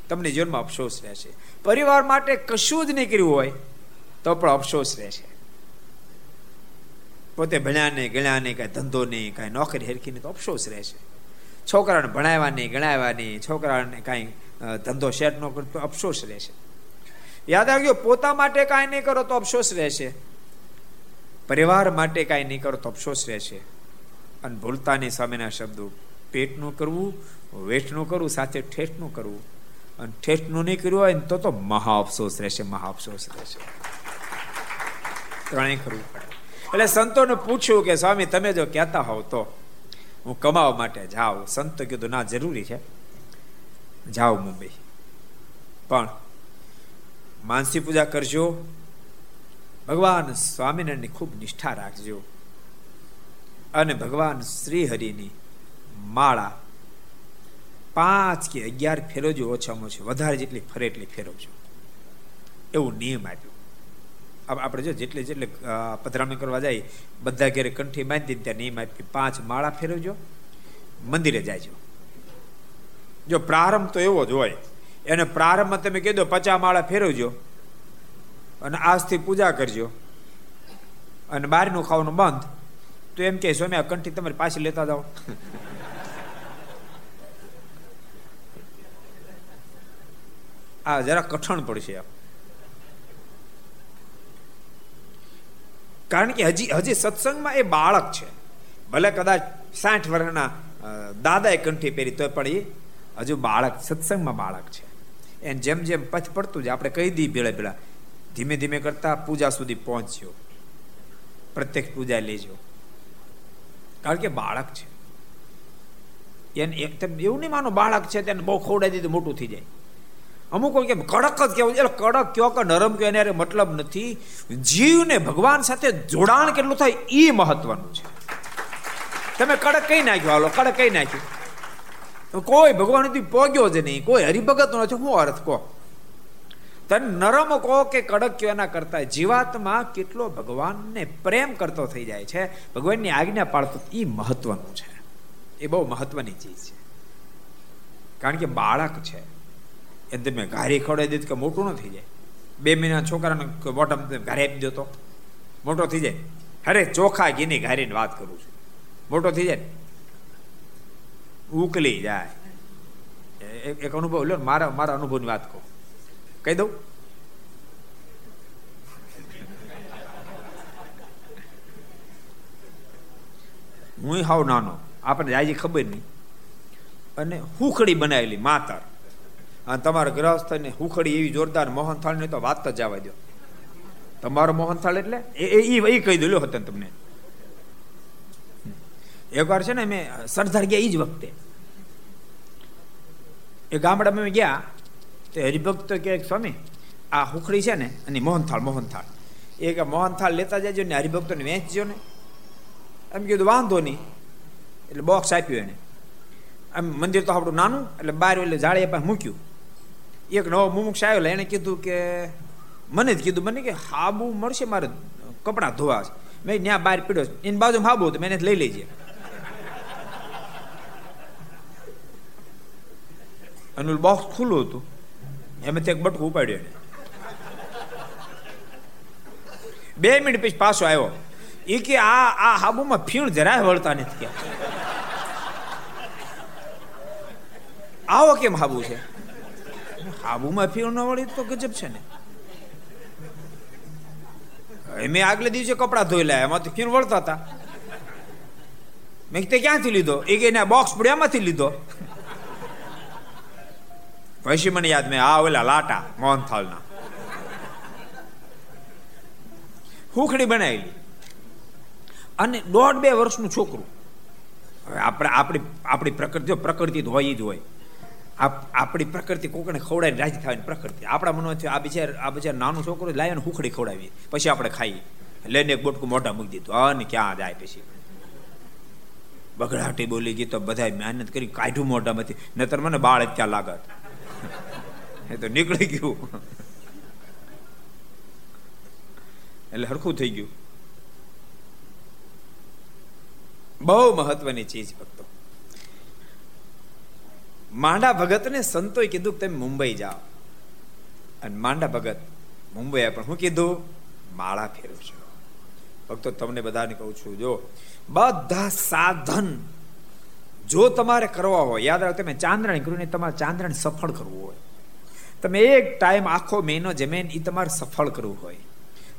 Speaker 1: તમને જીવનમાં અફસોસ રહેશે. પરિવાર માટે કશું જ નહીં કર્યું હોય, તો પણ અફસોસ રહેશે. પોતે ભણ્યા નહીં, ગણ્યા નહીં, કાંઈ ધંધો નહીં, કાંઈ નોકરી હેરખી નહીં, તો અફસોસ રહેશે. છોકરાને ભણાવ્યા નહીં, ગણાવ્યા નહીં, છોકરાને કાંઈ ધંધો શેર ન કરો, તો અફસોસ રહેશે. યાદ રાખજો, પોતા માટે કાંઈ નહીં કરો તો અફસોસ રહેશે. પરિવાર માટે કાંઈ નહીં કરો તો અફસોસ રહેશે. અને ભૂલતાની સામેના શબ્દો પેટનું કરવું વેઠનું કરવું, સાથે ઠેઠનું કરવું. અને ઠેઠનું નહીં કર્યું હોય તો તો મહા અફસોસ રહેશે મહા અફસોસ રહેશે. ત્રણેય કરવું પડે. એટલે સંતોને પૂછ્યું કે, સ્વામી, તમે જો કહેતા હોવ તો હું કમાવા માટે જાઉં. સંતો કીધું, ના, જરૂરી છે. જાઓ મુંબઈ. પણ માનસી પૂજા કરજો. ભગવાન સ્વામિનારાયણની ખૂબ નિષ્ઠા રાખજો. અને ભગવાન શ્રી હરિની માળા પાંચ કે અગિયાર ફેરવજો ઓછામાં ઓછી, વધારે જેટલી ફરે એટલી ફેરવજો એવું નિયમ આપ્યો. આપણે જો જેટલે જેટલે પધરામણી કરવા જાય, બધા ઘેરે કંઠી બાંધી ત્યાં નિયમ આપી પાંચ માળા ફેરવજો મંદિરે જાયજો જો પ્રારંભ તો એવો જ હોય, એને પ્રારંભમાં તમે કહી દો પચા માળા ફેરવજો અને આજથી પૂજા કરજો, અને બહારનું ખાવાનું બંધ તો એમ કે, સ્વામી, આ કંઠી તમારી પાછી લેતા જાઓ. આ જરા કઠણ પડશે કારણ કે હજી હજી સત્સંગમાં એ બાળક છે. ભલે કદાચ સાઠ વર્ષના દાદાએ કંઠી પહેરી તો પણ એ હજુ બાળક, સત્સંગમાં બાળક છે. એને જેમ જેમ પથ પડતું જ આપણે કહી દઈએ ભેળા ભેળા, ધીમે ધીમે કરતા પૂજા સુધી પહોંચ્યો. પ્રત્યક્ષ પૂજા લેજો. કારણ કે બાળક છે. એને એક એવું નહીં માનો બાળક છે તેને બહુ ખવડાવી દીધું, મોટું થઈ જાય. અમુક કોઈ કે કડક જ કેવું એટલે કડક કયો કે નરમ કયો, એને મતલબ નથી. જીવને ભગવાન સાથે જોડાણ કેટલું થાય એ મહત્વનું છે. તમે કડક કઈ નાખ્યો, હાલો, કડક કઈ નાખ્યું. કોઈ ભગવાન પોગ્યો જ નહીં. કોઈ હરિભગત નથી હું અર્થ કહો? તને નરમ કહો કે કડક કયો એના કરતા જીવાતમાં કેટલો ભગવાનને પ્રેમ કરતો થઈ જાય છે, ભગવાનની આજ્ઞા પાડતો એ મહત્વનું છે. એ બહુ મહત્વની ચીજ છે. કારણ કે બાળક છે. એ તમે ઘારી ખવડાવી દીધું કે મોટું ન થઈ જાય. બે મહિના છોકરાને બોટમ ઘરે આપી દો તો મોટો થઈ જાય. અરે ચોખા ઘીની ઘારીની વાત કરું છું. મોટો થઈ જાય. ઉકલી જાય. એક અનુભવ લો મારા મારા અનુભવની વાત કહું. કહી દઉં? હું હાવ નાનો. આપણે આજે ખબર નહીં. અને હુખડી બનાવેલી માતર. અને તમારા ગ્રહસ્થને હુખડી એવી જોરદાર મોહનથાળ ને તો વાત જ જવા દો તમારો મોહનથાળ એટલે? એ એ કહી દેલો હતો તમને. એકવાર છે ને મેં સરદાર ગયા એ જ વખતે. એ ગામડામાં ગયા. તે હરિભક્ત કે સ્વામી, આ હુખડી છે ને અને મોહનથાળ મોહનથાળ. એ કે મોહનથાળ લેતા જજો ને હરિભક્તોને વેચજો ને. એમ કીધું, વાંધો નહીં. એટલે બોક્સ આપ્યું એને. આમ મંદિર તો આપણું નાનું, એટલે બહાર એટલે જાળીએ પાસે મૂક્યું. એક નવો મુમુક્ષ આવ્યો એણે કીધું કે, મને જ કીધું, મને કે, હાબુ મળશે મારે કપડાં ધોવા છે. મેં ત્યાં બહાર પીડ્યો એની બાજુમાં હાબુ તો મેં લઈ લેજે અને બોક્સ ખુલ્લું હતું. એમાંથી એક બટકું ઉપાડ્યો બે મિનિટ પછી પાછો આવ્યો. એ કે આ આ હાબુમાં ફીણ જરાય વળતા નથી કે આવો કેમ હાબુ છે? હાબુમાં ફીણ ન વળી તો ગજબ છે ને. મેં આગલે દિવસે કપડાં ધોઈ લાયા એમાં ફીણ વળતા હતા મેં તે ક્યાંથી લીધો? એ કે બોક્સ પડ્યો એમાંથી લીધો. પછી મને યાદ મેં આ ઓલા લાટા મોહનથાલના હુખડી બનાવેલી અને દોઢ બે વર્ષનું છોકરું. હવે આપણે, આપણી આપણી પ્રકૃતિ, જો પ્રકૃતિ તો હોય જ હોય. આપણી પ્રકૃતિ કોકને ખવડાવી રાજી થવાની પ્રકૃતિ. આપણા મનોથી આ બિચાર આ બિચાર નાનું છોકરું લાવીને હુખડી ખવડાવી પછી આપણે ખાઈએ. લઈને એક બોટકું મોઢા મૂકી દીધું. અને ક્યાં જાય પછી? બગડાટી બોલી ગઈ તો બધા મહેનત કરી કાઢ્યું મોઢામાંથી. નતર મને બાળ ત્યાં લાગત. (laughs) એ તો નીકળી ગયું. એટલે હરખું થઈ ગયું. બહુ મહત્વની ચીજ ભક્તો. માંડા ભગતને સંતોએ કીધું કે તમે મુંબઈ જાઓ. અને માંડા ભગત મુંબઈ પણ હું કીધું? માળા ફેરવશો ભક્તો, તમને બધાને કહું છું, જો, બધા સાધન જો તમારે કરવા હોય, યાદ રાખો તમે ચાંદ્રણ કર્યું ને તમારે ચાંદ્રણ સફળ કરવું હોય. તમે એક ટાઈમ આખો મહિનો જમીન એ તમારે સફળ કરવું હોય.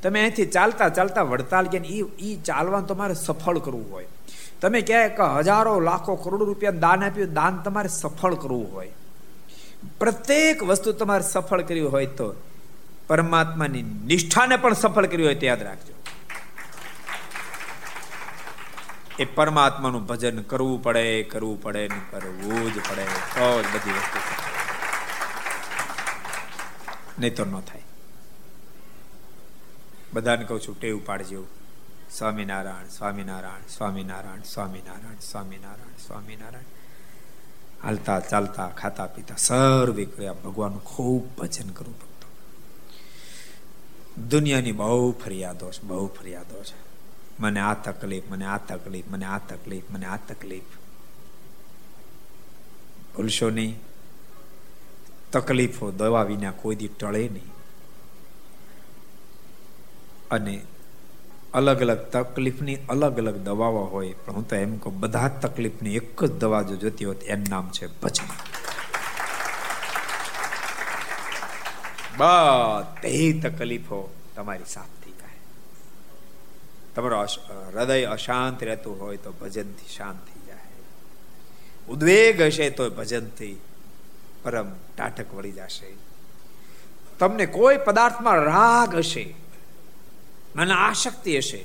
Speaker 1: તમે અહીંથી ચાલતા ચાલતા વડતાલ કે એ ચાલવાનું તમારે સફળ કરવું હોય. તમે ક્યાંક હજારો, લાખો, કરોડો રૂપિયા દાન આપ્યું, દાન તમારે સફળ કરવું હોય. પ્રત્યેક વસ્તુ તમારે સફળ કરવી હોય તો પરમાત્માની નિષ્ઠાને પણ સફળ કરવી હોય તે યાદ રાખજો. એ પરમાત્માનું ભજન કરવું પડે કરવું પડે, ને કરવું જ પડે. તો જ બધી વસ્તુ નહીં તો ન થાય. બધાને કહું છું, ટેવ પાડજો. સ્વામિનારાયણ સ્વામિનારાયણ સ્વામિનારાયણ સ્વામિનારાયણ સ્વામિનારાયણ સ્વામિનારાયણ. હાલતા, ચાલતા, ખાતા, પીતા, સર્વે કર્યા. ભગવાનનું ખૂબ ભજન કરવું પડતું. દુનિયાની બહુ ફરિયાદો છે, બહુ ફરિયાદો છે. મને આ તકલીફ, મને આ તકલીફ, મને આ તકલીફ, મને આ તકલીફ. ભૂલશો નહીં. તકલીફો દવા વિના કોઈ દી ટળે નહીં. અને અલગ અલગ તકલીફની અલગ અલગ દવાઓ હોય, પણ હું તો એમ કહું, બધા તકલીફની એક જ દવા જો જોતી હોય એનું નામ છે ભજન. બધી તકલીફો તમારી સાથ. તમારો હૃદય અશાંત રહેતું હોય તો ભજનથી શાંત થઈ જાય. ઉદ્વેગ હશે તો ભજનથી પરમ ટાટક વળી જશે. તમને કોઈ પદાર્થમાં રાગ હશે, મને આશક્તિ હશે,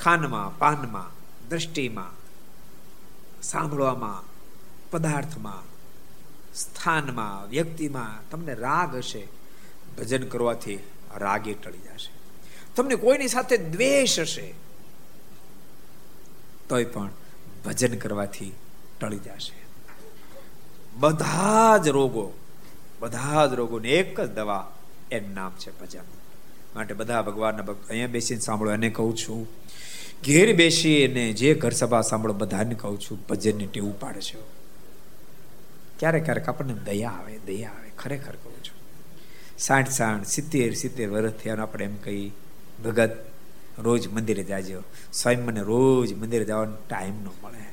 Speaker 1: ખાનમાં, પાનમાં, દ્રષ્ટિમાં, સાંભળવામાં, પદાર્થમાં, સ્થાનમાં, વ્યક્તિમાં તમને રાગ હશે, ભજન કરવાથી રાગે ટળી જશે. તમને કોઈની સાથે દ્વેષ હશે, તોય પણ ભજન કરવાથી ટળી જશે. બધા જ રોગો, બધા જ રોગોને એક જ દવા એનું નામ છે ભજન. માટે બધા ભગવાનના ભક્તો અહીંયા બેસીને સાંભળો, એને કહું છું, ઘેર બેસી અને જે ઘર સભા સાંભળો, બધાને કહું છું, ભજનની ટેવ પાડે છે ક્યારેક ક્યારેક આપણને દયા આવે દયા આવે, ખરેખર કહું છું. સાઠ સાઠ, સિત્તેર સિત્તેર વર્ષથી આપણે એમ કહી ભગત રોજ મંદિરે જાજો. સ્વયં મને રોજ મંદિરે જવાનો ટાઈમ ન મળે.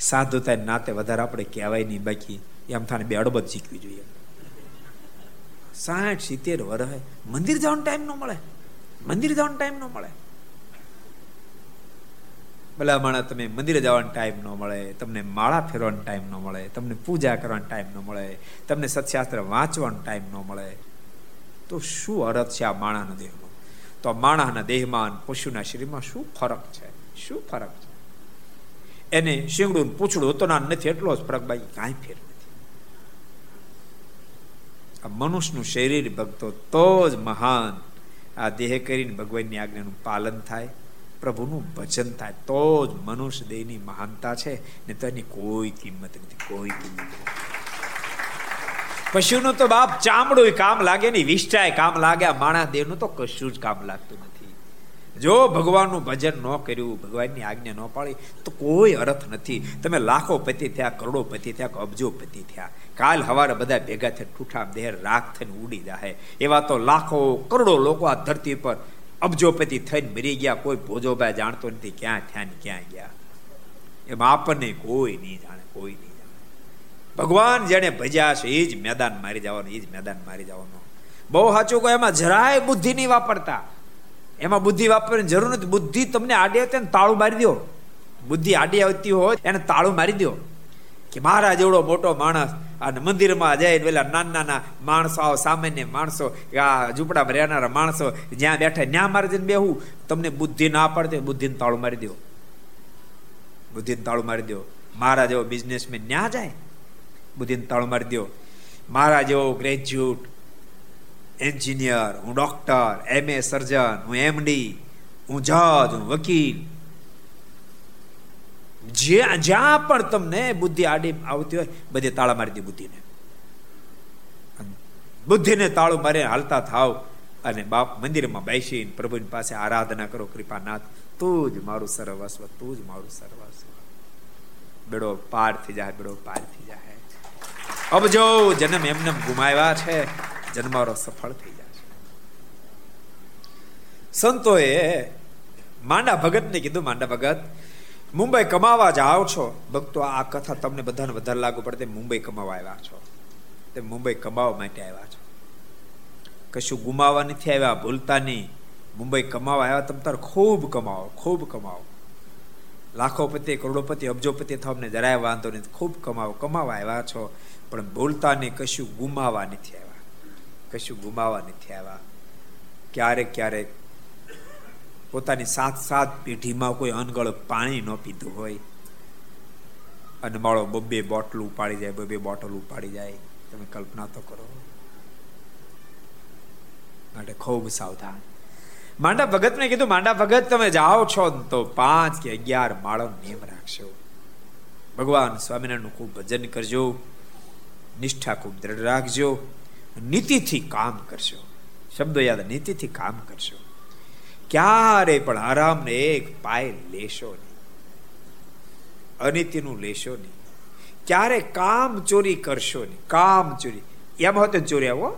Speaker 1: સાધુતા નાતે વધારે આપણે કહેવાય નહીં, બાકી એમ થાને બે અડબત શીખવી જોઈએ. સાઠ, સિત્તેર વર્ષ મંદિર જવાનો ટાઈમ ન મળે. મંદિર જવાનો ટાઈમ ન મળે. ભલા માણા તમે મંદિરે જવાનો ટાઈમ ન મળે, તમને માળા ફેરવાનો ટાઈમ ન મળે, તમને પૂજા કરવાનો ટાઈમ ન મળે, તમને સત્શાસ્ત્ર વાંચવાનો ટાઈમ ન મળે. તો શું અરથ છે આ માણાનો દેહનો તો માણસના દેહમાં પશુના શરીરમાં શું ફરક છે? શું ફરક છે? એને શિંગડું પૂછડું તો ના નથી, એટલો જ ફરક બાકી કાંઈ ફેર નથી. આ મનુષ્યનું શરીર ભક્તો તો જ મહાન. આ દેહ કરીને ભગવાનની આજ્ઞાનું પાલન થાય, પ્રભુનું ભજન થાય, તો જ મનુષ્ય દેહની મહાનતા છે, ને તેની કોઈ કિંમત નથી, કોઈ કિંમત નથી. પશુનું તો બાપ ચામડું કામ લાગે ને વિષ્ટાય કામ લાગે, આ માણસ દેહનું તો કશું જ કામ લાગતું નથી. જો ભગવાનનું ભજન ન કર્યું, ભગવાનની આજ્ઞા ન પાડી તો કોઈ અર્થ નથી. તમે લાખો પતિ થયા, કરોડો પતિ થયા અબજો પતિ થયા. કાલ હવારે બધા ભેગા થઈને ઠૂઠા દેહ રાખ થઈને ઉડી જાય એવા તો લાખો, કરોડો લોકો આ ધરતી પર અબજોપતિ થઈને મરી ગયા. કોઈ ભોજોભાઈ જાણતો નથી ક્યાં થયા ને ક્યાં ગયા. એમાં આપણને કોઈ નહીં જાણે, કોઈ નહીં ભગવાન જેને ભજ્યા છે એ જ મેદાન મારી જવાનું એ જ મેદાન મારી જવાનું. બહુ સાચું કહો, એમાં જરાય બુદ્ધિ નહીં વાપરતા. એમાં બુદ્ધિ વાપરવાની જરૂર નથી. બુદ્ધિ તમને આડી આવતી ને તાળું મારી દો. બુદ્ધિ આડી આવતી હોય, એને તાળું મારી દો. કે મારા જેવડો મોટો માણસ અને મંદિરમાં જાય પેલા નાના નાના માણસો સામાન્ય માણસો આ ઝૂંપડામાં રહેનારા માણસો જ્યાં બેઠા, ત્યાં મારે જઈને બેહું. તમને બુદ્ધિ ના પડતી બુદ્ધિને તાળું મારી દો. બુદ્ધિને તાળું મારી દો. મારા જેવો બિઝનેસમેન ન્યા જાય. બુદ્ધિને તાળું મારી દો મારા જેવો ગ્રેજ્યુએટ એન્જિનિયર હું ડોક્ટર એમ એ સર્જન હું એમડી હું જજ હું વકીલ. જ્યાં જ્યાં પણ તમને બુદ્ધિ આડી આવતી હોય, બધે તાળા મારી દે બુદ્ધિને. બુદ્ધિને તાળું મારે હાલતા થાવ અને બાપ મંદિરમાં બેસીને પ્રભુની પાસે આરાધના કરો, કૃપાનાથ, તું જ મારું સર્વસ્વ, તું જ મારું સર્વસ્વ. બેડો પાર થઈ જાય, બેડો પાર થઈ જાય. અબજો જન્મ એમને ગુમાવ્યા છે જન્મારો સફળ થઈ છે. સંતોએ માંડા ભગતને કીધું, માંડા ભગત, મુંબઈ કમાવા જાઓ છો. ભક્તો, આ કથા તમને બધાને વધારે લાગુ પડે મુંબઈ કમાવા આવ્યા છો. તે મુંબઈ કમાવા માટે આવ્યા છો. કશું ગુમાવા નથી આવ્યા, ભૂલતા નહીં. મુંબઈ કમાવા આવ્યા, તમે તાર ખૂબ કમાવો ખૂબ કમાવો. લાખોપતિ, કરોડોપતિ, અબજોપતિ થવા જરાય વાંધો નહીં ખૂબ કમાવો, કમાવા આવ્યા છો. પણ બોલતા ને કશું ગુમાવા નથી આવ્યા. કશું ગુમાવા નથી આવ્યા. ક્યારેક ક્યારેક પોતાની સાત સાત પેઢીમાં કોઈ અનગળ પાણી ન પીધું હોય. અને માળો બબ્બે બોટલ ઉપાડી જાય, બબ્બે બોટલ ઉપાડી જાય. તમે કલ્પના તો કરો. માટે ખૂબ સાવધાન. માંડા ભગત ને કીધું, માંડા ભગત, તમે જાઓ છો તો પાંચ કે અગિયાર માળો નિયમ રાખશો ભગવાન સ્વામિનારાયણનું ખૂબ ભજન કરજો. નિષ્ઠા ખૂબ દ્રઢ રાખજો. નીતિથી કામ કરશો શબ્દો યાદ, નીતિથી કામ કરશો ક્યારે પણ આરામને એક પાય લેશો નહીં. અનિતિનું લેશો નહીં. ક્યારે કામ ચોરી કરશો નહીં. કામ ચોરી. એમ હોતે ચોરી આવો.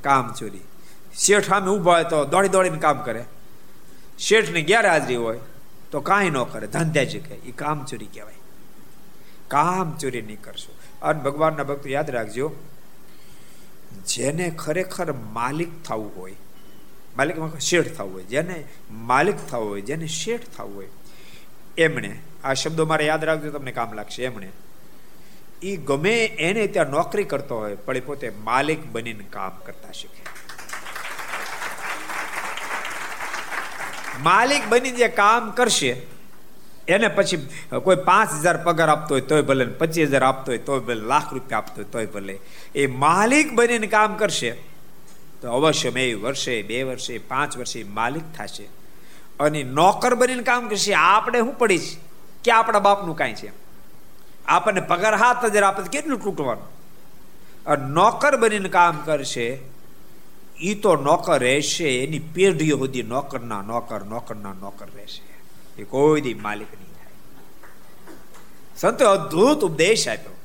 Speaker 1: કામ ચોરી. શેઠ સામે ઊભા હોય તો દોડી દોડીને કામ કરે. શેઠની ગેરહાજરી હોય તો કાંઈ ન કરે. ધંધા જ કહે એ કામ ચોરી કહેવાય. કામ ચોરી નહીં કરશો. અને ભગવાનના ભક્તો યાદ રાખજો, જેને ખરેખર માલિક થવું હોય માલિકમાં શેઠ થવું હોય, જેને માલિક થવું હોય, જેને શેઠ થવું હોય, એમણે, આ શબ્દો મારે યાદ રાખજો, તમને કામ લાગશે, એમણે. એ ગમે એને ત્યાં નોકરી કરતો હોય, પણ પોતે માલિક બનીને કામ કરતા શીખે. માલિક બની જે કામ કરશે એને પછી કોઈ પાંચ હજાર પગાર આપતો હોય તોય ભલે, પચીસ હજાર આપતો હોય તોય ભલે, લાખ રૂપિયા આપતો હોય તોય ભલે. એ માલિક બનીને કામ કરશે. તો અવશ્ય મેં વર્ષે, બે વર્ષે, પાંચ વર્ષે માલિક થશે. અને નોકર બનીને કામ કરશે. આપણે શું પડી છે? કે આપણા બાપનું કાંઈ છે? આપણને પગાર હાથ હજાર આપે કેટલું તૂટવાનું? અને નોકર બનીને કામ કરશે એ તો નોકર રહેશે, એની પેઢીઓ સુધી નોકરના નોકર નોકરના નોકર રહેશે. એ કોઈ દી માલિક નહીં થાય. સંતો અદ્ભુત ઉપદેશ આપ્યો.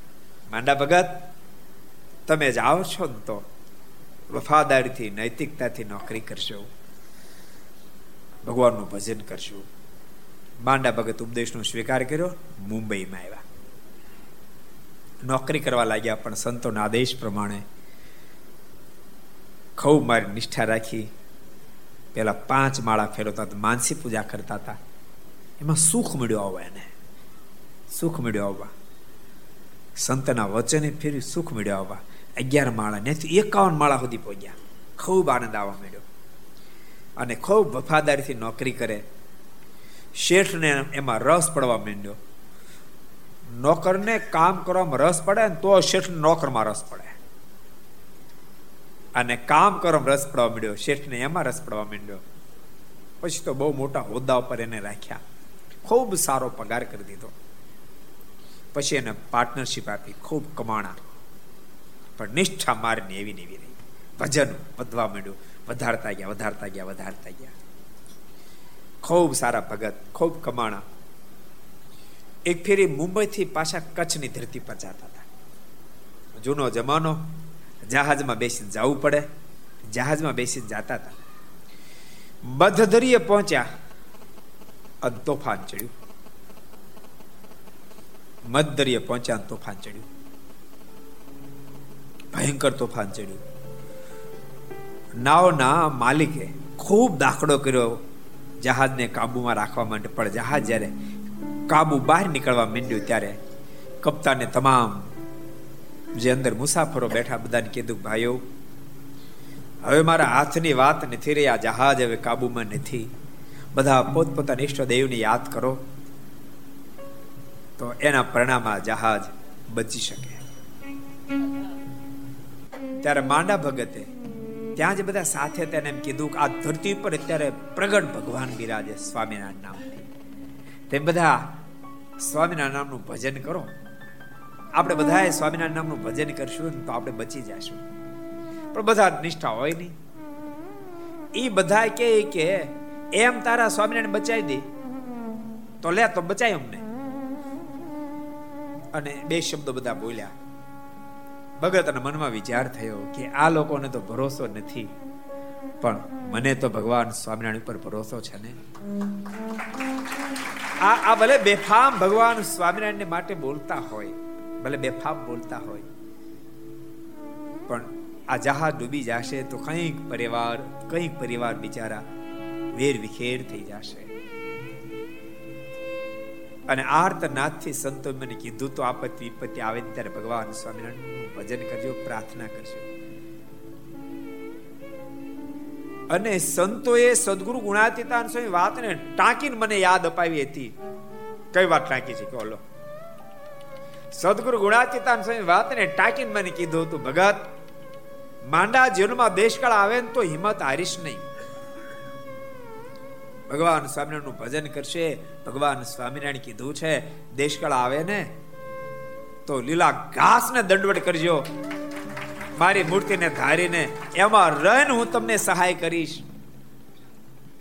Speaker 1: માંડા ભગત, તમે જાઓ છો ને તો વફાદારીથી, નૈતિકતાથી નોકરી કરશો ભગવાનનું ભજન કરશું માંડા ભગત ઉપદેશનો સ્વીકાર કર્યો, મુંબઈમાં આવ્યા. નોકરી કરવા લાગ્યા, પણ સંતોના આદેશ પ્રમાણે ખૂબ મારી નિષ્ઠા રાખી. પેલા પાંચ માળા ફેરવતા માનસી પૂજા કરતા હતા. એમાં સુખ મળ્યો આવવા એને. સુખ મળ્યો આવવા સંતના વચને ફેરી સુખ મળ્યો આવવા અગિયાર માળા ને એકાવન માળા સુધી પહોંચ્યા. ખૂબ આનંદ આવવા મળ્યો. અને ખૂબ વફાદારીથી નોકરી કરે. શેઠને એમાં રસ પડવા માંડ્યો. નોકરને કામ કરવામાં રસ પડે ને તો શેઠ નોકરમાં રસ પડે. અને કામ કરવામાં રસ પડવા માંડ્યો. શેઠને એમાં રસ પડવા માંડ્યો. પછી તો બહુ મોટા હોદ્દા ઉપર એને રાખ્યા. ખૂબ સારો પગાર કરી દીધો. પછી એને પાર્ટનરશિપ આપી, ખૂબ કમાણા. પણ નિષ્ઠા મારની એવી ને એવી રહી. ભજન વધવા માંડ્યું. વધારતા ગયા વધારતા ગયા વધારતા ગયા. ખૂબ સારા ભગત, ખૂબ કમાણા. એક ફેરી મુંબઈથી પાછા કચ્છની ધરતી પર જતા હતા. જૂનો જમાનો, જહાજમાં બેસીને જવું પડે. જહાજમાં બેસીને જતા હતા. મધદરીએ પહોંચ્યા. અને તોફાન ચડ્યું. મધદરીએ પહોંચ્યા તોફાન ચડ્યું. ભયંકર તોફાન ચડ્યું. નાવના માલિકે ખૂબ દાખલો કર્યો જહાજને કાબુમાં રાખવા માટે. પણ જહાજ જ્યારે કાબુ બહાર નીકળવા માંડ્યું ત્યારે કપ્તાને તમામ જે અંદર મુસાફરો બેઠા બધાને કીધું, ભાઈઓ, હવે મારા હાથની વાત નથી રહી, આ જહાજ હવે કાબુમાં નથી. બધા પોતપોતાના ઈષ્ટદેવને યાદ કરો, તો એના પરિણામમાં જહાજ બચી શકે. ત્યારે માંડા ભગતે ત્યાં જ બધા સાથે તેને એમ કીધું કે આ ધરતી ઉપર અત્યારે પ્રગટ ભગવાન બિરાજે સ્વામિનારાયણ નામ તે બધા સ્વામિનારાયણ નામનું ભજન કરો. આપણે બધાએ સ્વામિનારાયણ નામનું ભજન કરશું તો આપણે બચી જશું. પણ બધા નિષ્ઠા હોય નહીં. એ બધા કે એમ તારા સ્વામિનારાયણ બચાવી દે, તો લે, તો બચાય અમને. અને બે શબ્દો બધા બોલ્યા. ભગતના મનમાં વિચાર થયો કે આ લોકોને તો ભરોસો નથી, પણ મને તો ભગવાન સ્વામિનારાયણ ઉપર ભરોસો છે ને. આ આ ભલે બેફામ ભગવાન સ્વામિનારાયણ માટે બોલતા હોય, ભલે બેફામ બોલતા હોય, પણ આ જહાજ ડૂબી જશે તો કંઈક પરિવાર કંઈક પરિવાર બિચારા વેર વિખેર થઈ જશે. અને આર્તનાથથી સંતો મને કીધું, તો આપત્તિ વિપત્તિ આવે ત્યારે ભગવાન સ્વામિનારાયણ ભજન કરજો, પ્રાર્થના કરજો. અને સંતોએ સદગુરુ ગુણાતીતાન સ્વામી વાતને ટાંકીને મને યાદ અપાવી હતી. કઈ વાત ટાંકી છે? ઓલો સદગુરુ ગુણાતીતાન સ્વામી વાતને ટાંકીને મને કીધું હતું, ભગત, માંડા જીવનમાં દેશકાળ આવે ને તો હિંમત હારીશ નહીં. ભગવાન સ્વામિનારાયણનું ભજન કરશે. ભગવાન સ્વામિનારાયણ કીધું છે દેશકાળ આવે ને, તો લીલા ઘાસને દંડવટ કરજો. મારી મૂર્તિને ધારીને એમાં રહીને હું તમને સહાય કરીશ.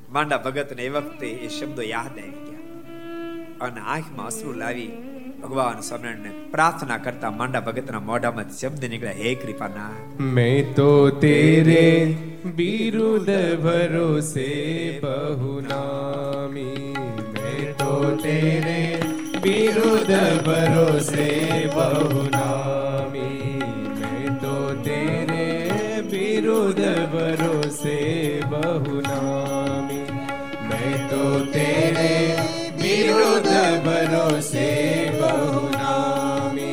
Speaker 1: માંડા ભગતને એ વખતે એ શબ્દો યાદ આવી ગયા. અને આંખમાં અશ્રુ લાવી ભગવાન સ્વામિનારાયણ પ્રાર્થના કરતા માંડા ભગતના મોઢામાં શબ્દ નીકળ્યા હે કૃપાના.
Speaker 2: મેં તો તેરે બિરુદ ભરોસે બહુ નામી. મેં તો તેરે બિરુદ ભરોસે બહુ નામી. મેં તો તેરે બિરુદ ભરોસે બહુ નામી. મેં તો તેરે વિરુદ્ધ ભરોસે બહુનામી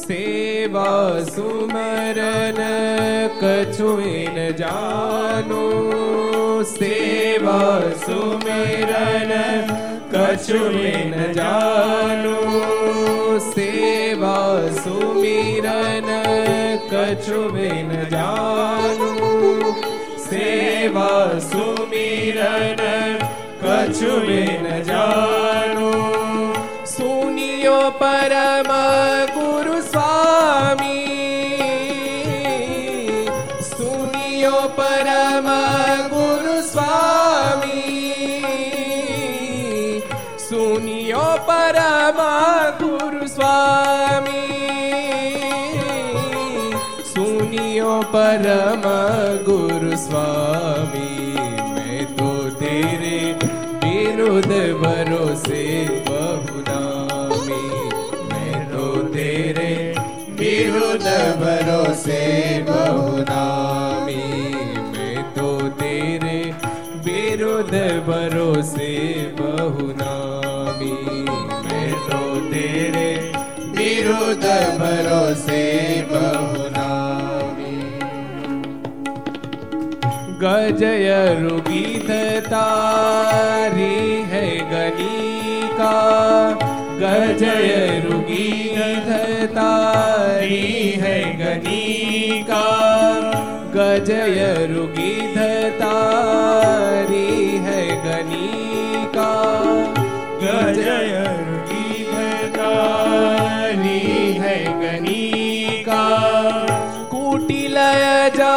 Speaker 2: સેવા સુમરન કછુઈન જાનો સેવા સુમેરન કછુઈન જાનો સેવા સુમિરન કછુઈન જાનો સેવા સુમિરન सुमिरन कछुइन जानो। सुनियो परम गुरु स्वामी। सुनियो परम गुरु स्वामी। सुनियो परम गुरु स्वामी। सुनियो परम गुरु स्वामी ખુદ ભરોસે બહુનામી. મેં તો તેરે નિરુદ ભરોસે બહુનામી. મેં તો તેરે વિરુદ ભરોસે બહુનામી. મેં તો તેરે વિરુદ ભરોસે બહુના गजय रुगीत तारी है गली का। गजय रुगीत तारी है गली का। गजय रुगीत तारी है गली का। गजय रुगीत तारी है गली का। कुटिलय जा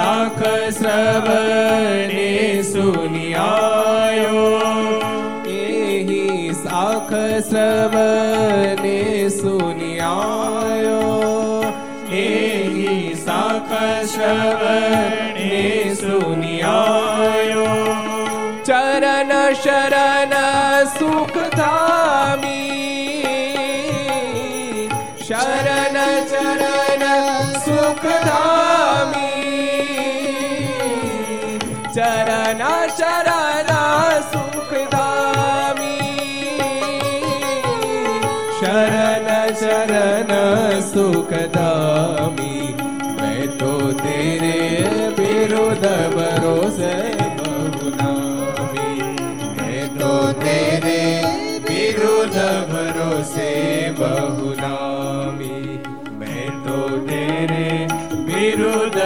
Speaker 2: શાખ શ્રવણે સુનિયાયો એહી શાખ શ્રવણે સુનિયાયો એહી શાખ શ્રવણે સુનિયાયો शरण शरण सुख धामी मैं तो तेरे विरुद्ध भरोसे बहुनामी मैं तो तेरे विरुद्ध भरोसे बहुनामी मैं तो तेरे विरुद्ध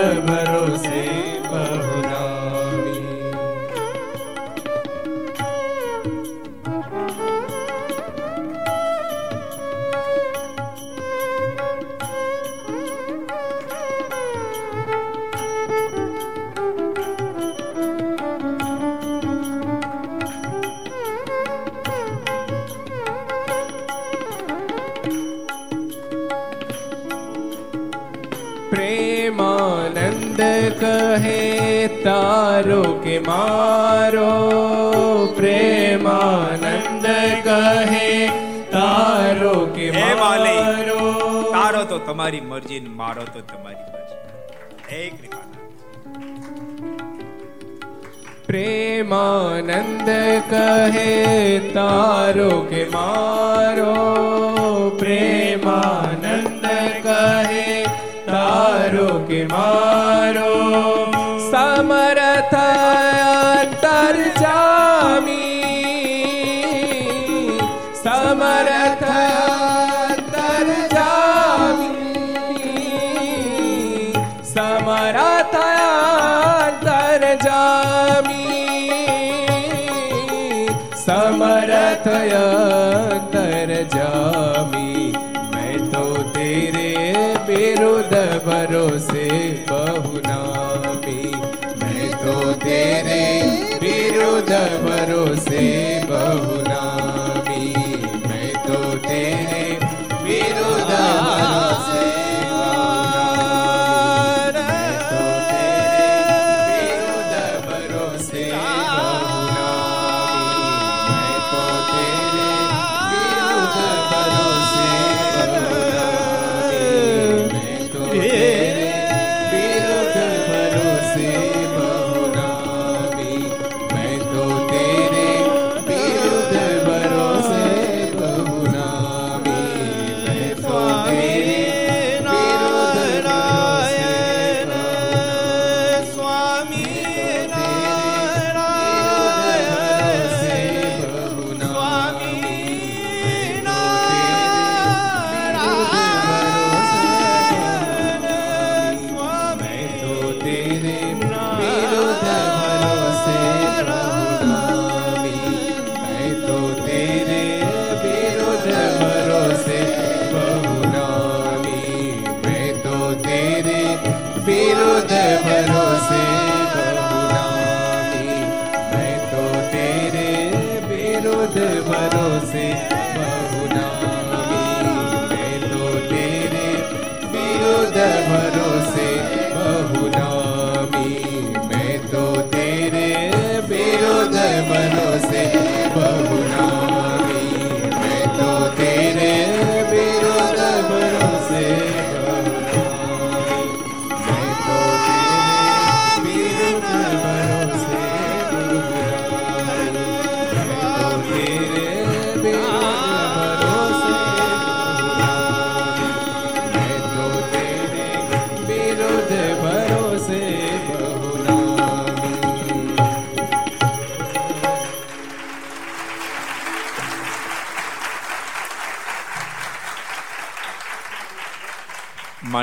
Speaker 1: ને મારો તો તમારી પાસે. હે કૃપાનાથ.
Speaker 2: પ્રેમાનંદ કહે તારો કે મારો. પ્રેમાનંદ કહે તારો કે મારો. कथय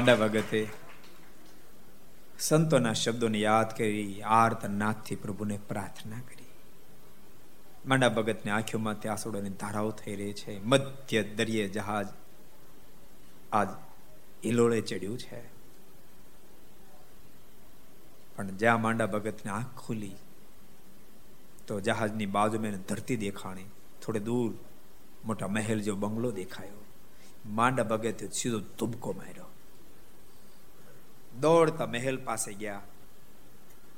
Speaker 1: માંડા ભગતે સંતોના શબ્દોને યાદ કરી આર્ત નાથથી પ્રભુને પ્રાર્થના કરી. માંડા ભગતની આંખોમાંથી આંસુડોની ધારાઓ થઈ રહી છે. મધ્ય દરિયે જહાજ આજ હિલોળે ચડ્યું છે. પણ જ્યાં માંડા ભગતની આંખ ખુલી, તો જહાજની બાજુમાં ધરતી દેખાણી. થોડે દૂર મોટા મહેલ જેવો બંગલો દેખાયો. માંડા ભગતે સીધો તુબકો માર્યો. દોડતા મહેલ પાસે ગયા.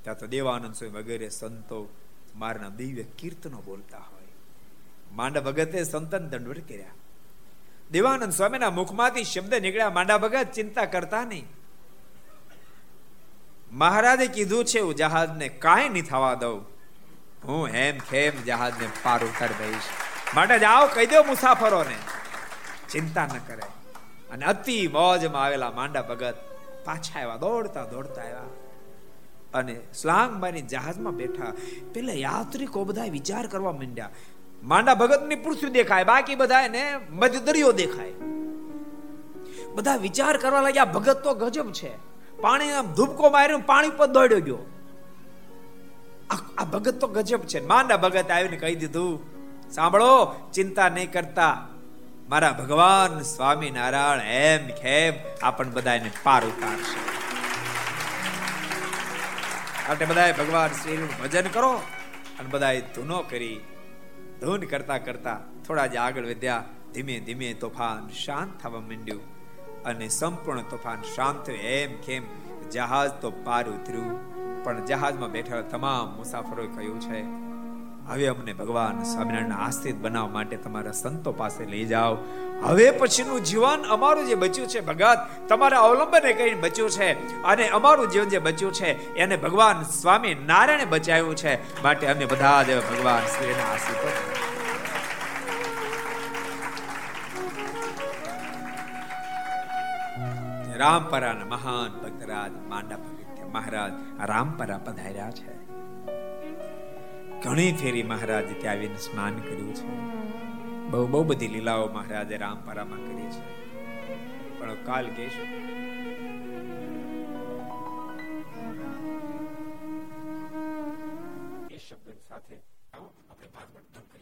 Speaker 1: ત્યાં તો દેવાનંદ સ્વામી વગેરે સંતો મારના દિવ્ય કીર્તનો બોલતા હોય. માંડા ભગતે સંતન દંડવટ કર્યા. દેવાનંદ સ્વામીના મુખમાંથી શબ્દ નીકળ્યા, માંડા ભગત ચિંતા કરતા નહીં. મહારાજે કીધું છે, હું જહાજને કાંઈ નહીં થવા દઉં. હું હેમ ખેમ જહાજને પાર ઉતર દઈશ. માટે જાઓ કહી દો મુસાફરોને. ચિંતા ન કરે. અને અતિ મોજમાં આવેલા માંડા ભગત પાછા આવ્યા, દોડતા દોડતા આવ્યા. અને સ્લાંગબાની જહાજમાં બેઠા. પેલા યાત્રિકો બધા વિચાર કરવા માંડ્યા, માંડા ભગતની પૃથ્વી દેખાય, બાકી બધા એને મધ્ય દરિયો દેખાય. બધા વિચાર કરવા લાગ્યા, ભગત તો ગજબ છે. પાણી આમ ધૂપકો માર્યો પાણી પર દોડ્યો ગયો. આ ભગત તો ગજબ છે. માંડા ભગત આવીને કહી દીધું. સાંભળો, ચિંતા નહીં કરતા. મારા ભગવાન સ્વામી નારાયણ એમ ખેમ આપણ બધાને પાર ઉતારશે? માટે બધા ભગવાન શ્રીનું ભજન કરો અને બધા ધૂનો કરી ધૂન કરતા કરતા થોડા જ આગળ વધ્યા. ધીમે ધીમે તોફાન શાંત થવા માંડ્યું અને સંપૂર્ણ તોફાન શાંત થયું. એમ કેમ જહાજ તો પાર ઉતર્યું. પણ જહાજમાં બેઠેલા તમામ મુસાફરોએ કહ્યું છે હવે અમને ભગવાન સ્વામિનારાયણ આશ્રિત બનાવવા માટે તમારા સંતો પાસે લઈ જાઓ. હવે પછીનું જીવન અમારું જે બચ્યું છે ભગત, તમારા અવલંબને કરીને બચ્યું છે અને અમારું જીવન જે બચ્યું છે, એને ભગવાન સ્વામી નારાયણે બચાવ્યું છે. માટે અમે બધા જ ભગવાન શ્રીના આશ્રિતો રામપરાના મહાન ભક્તરાજ, માંડા ભગત મહારાજ રામપરા પધાર્યા છે. ઘણી ફેરી મહારાજ ત્યાં આવીને સ્નાન કર્યું છે. બહુ બહુ બધી લીલાઓ મહારાજે રામપરામાં કરી છે. પણ કાલ કહેશું
Speaker 3: એ શબ્દ સાથે આવો, આપણે સ્વામી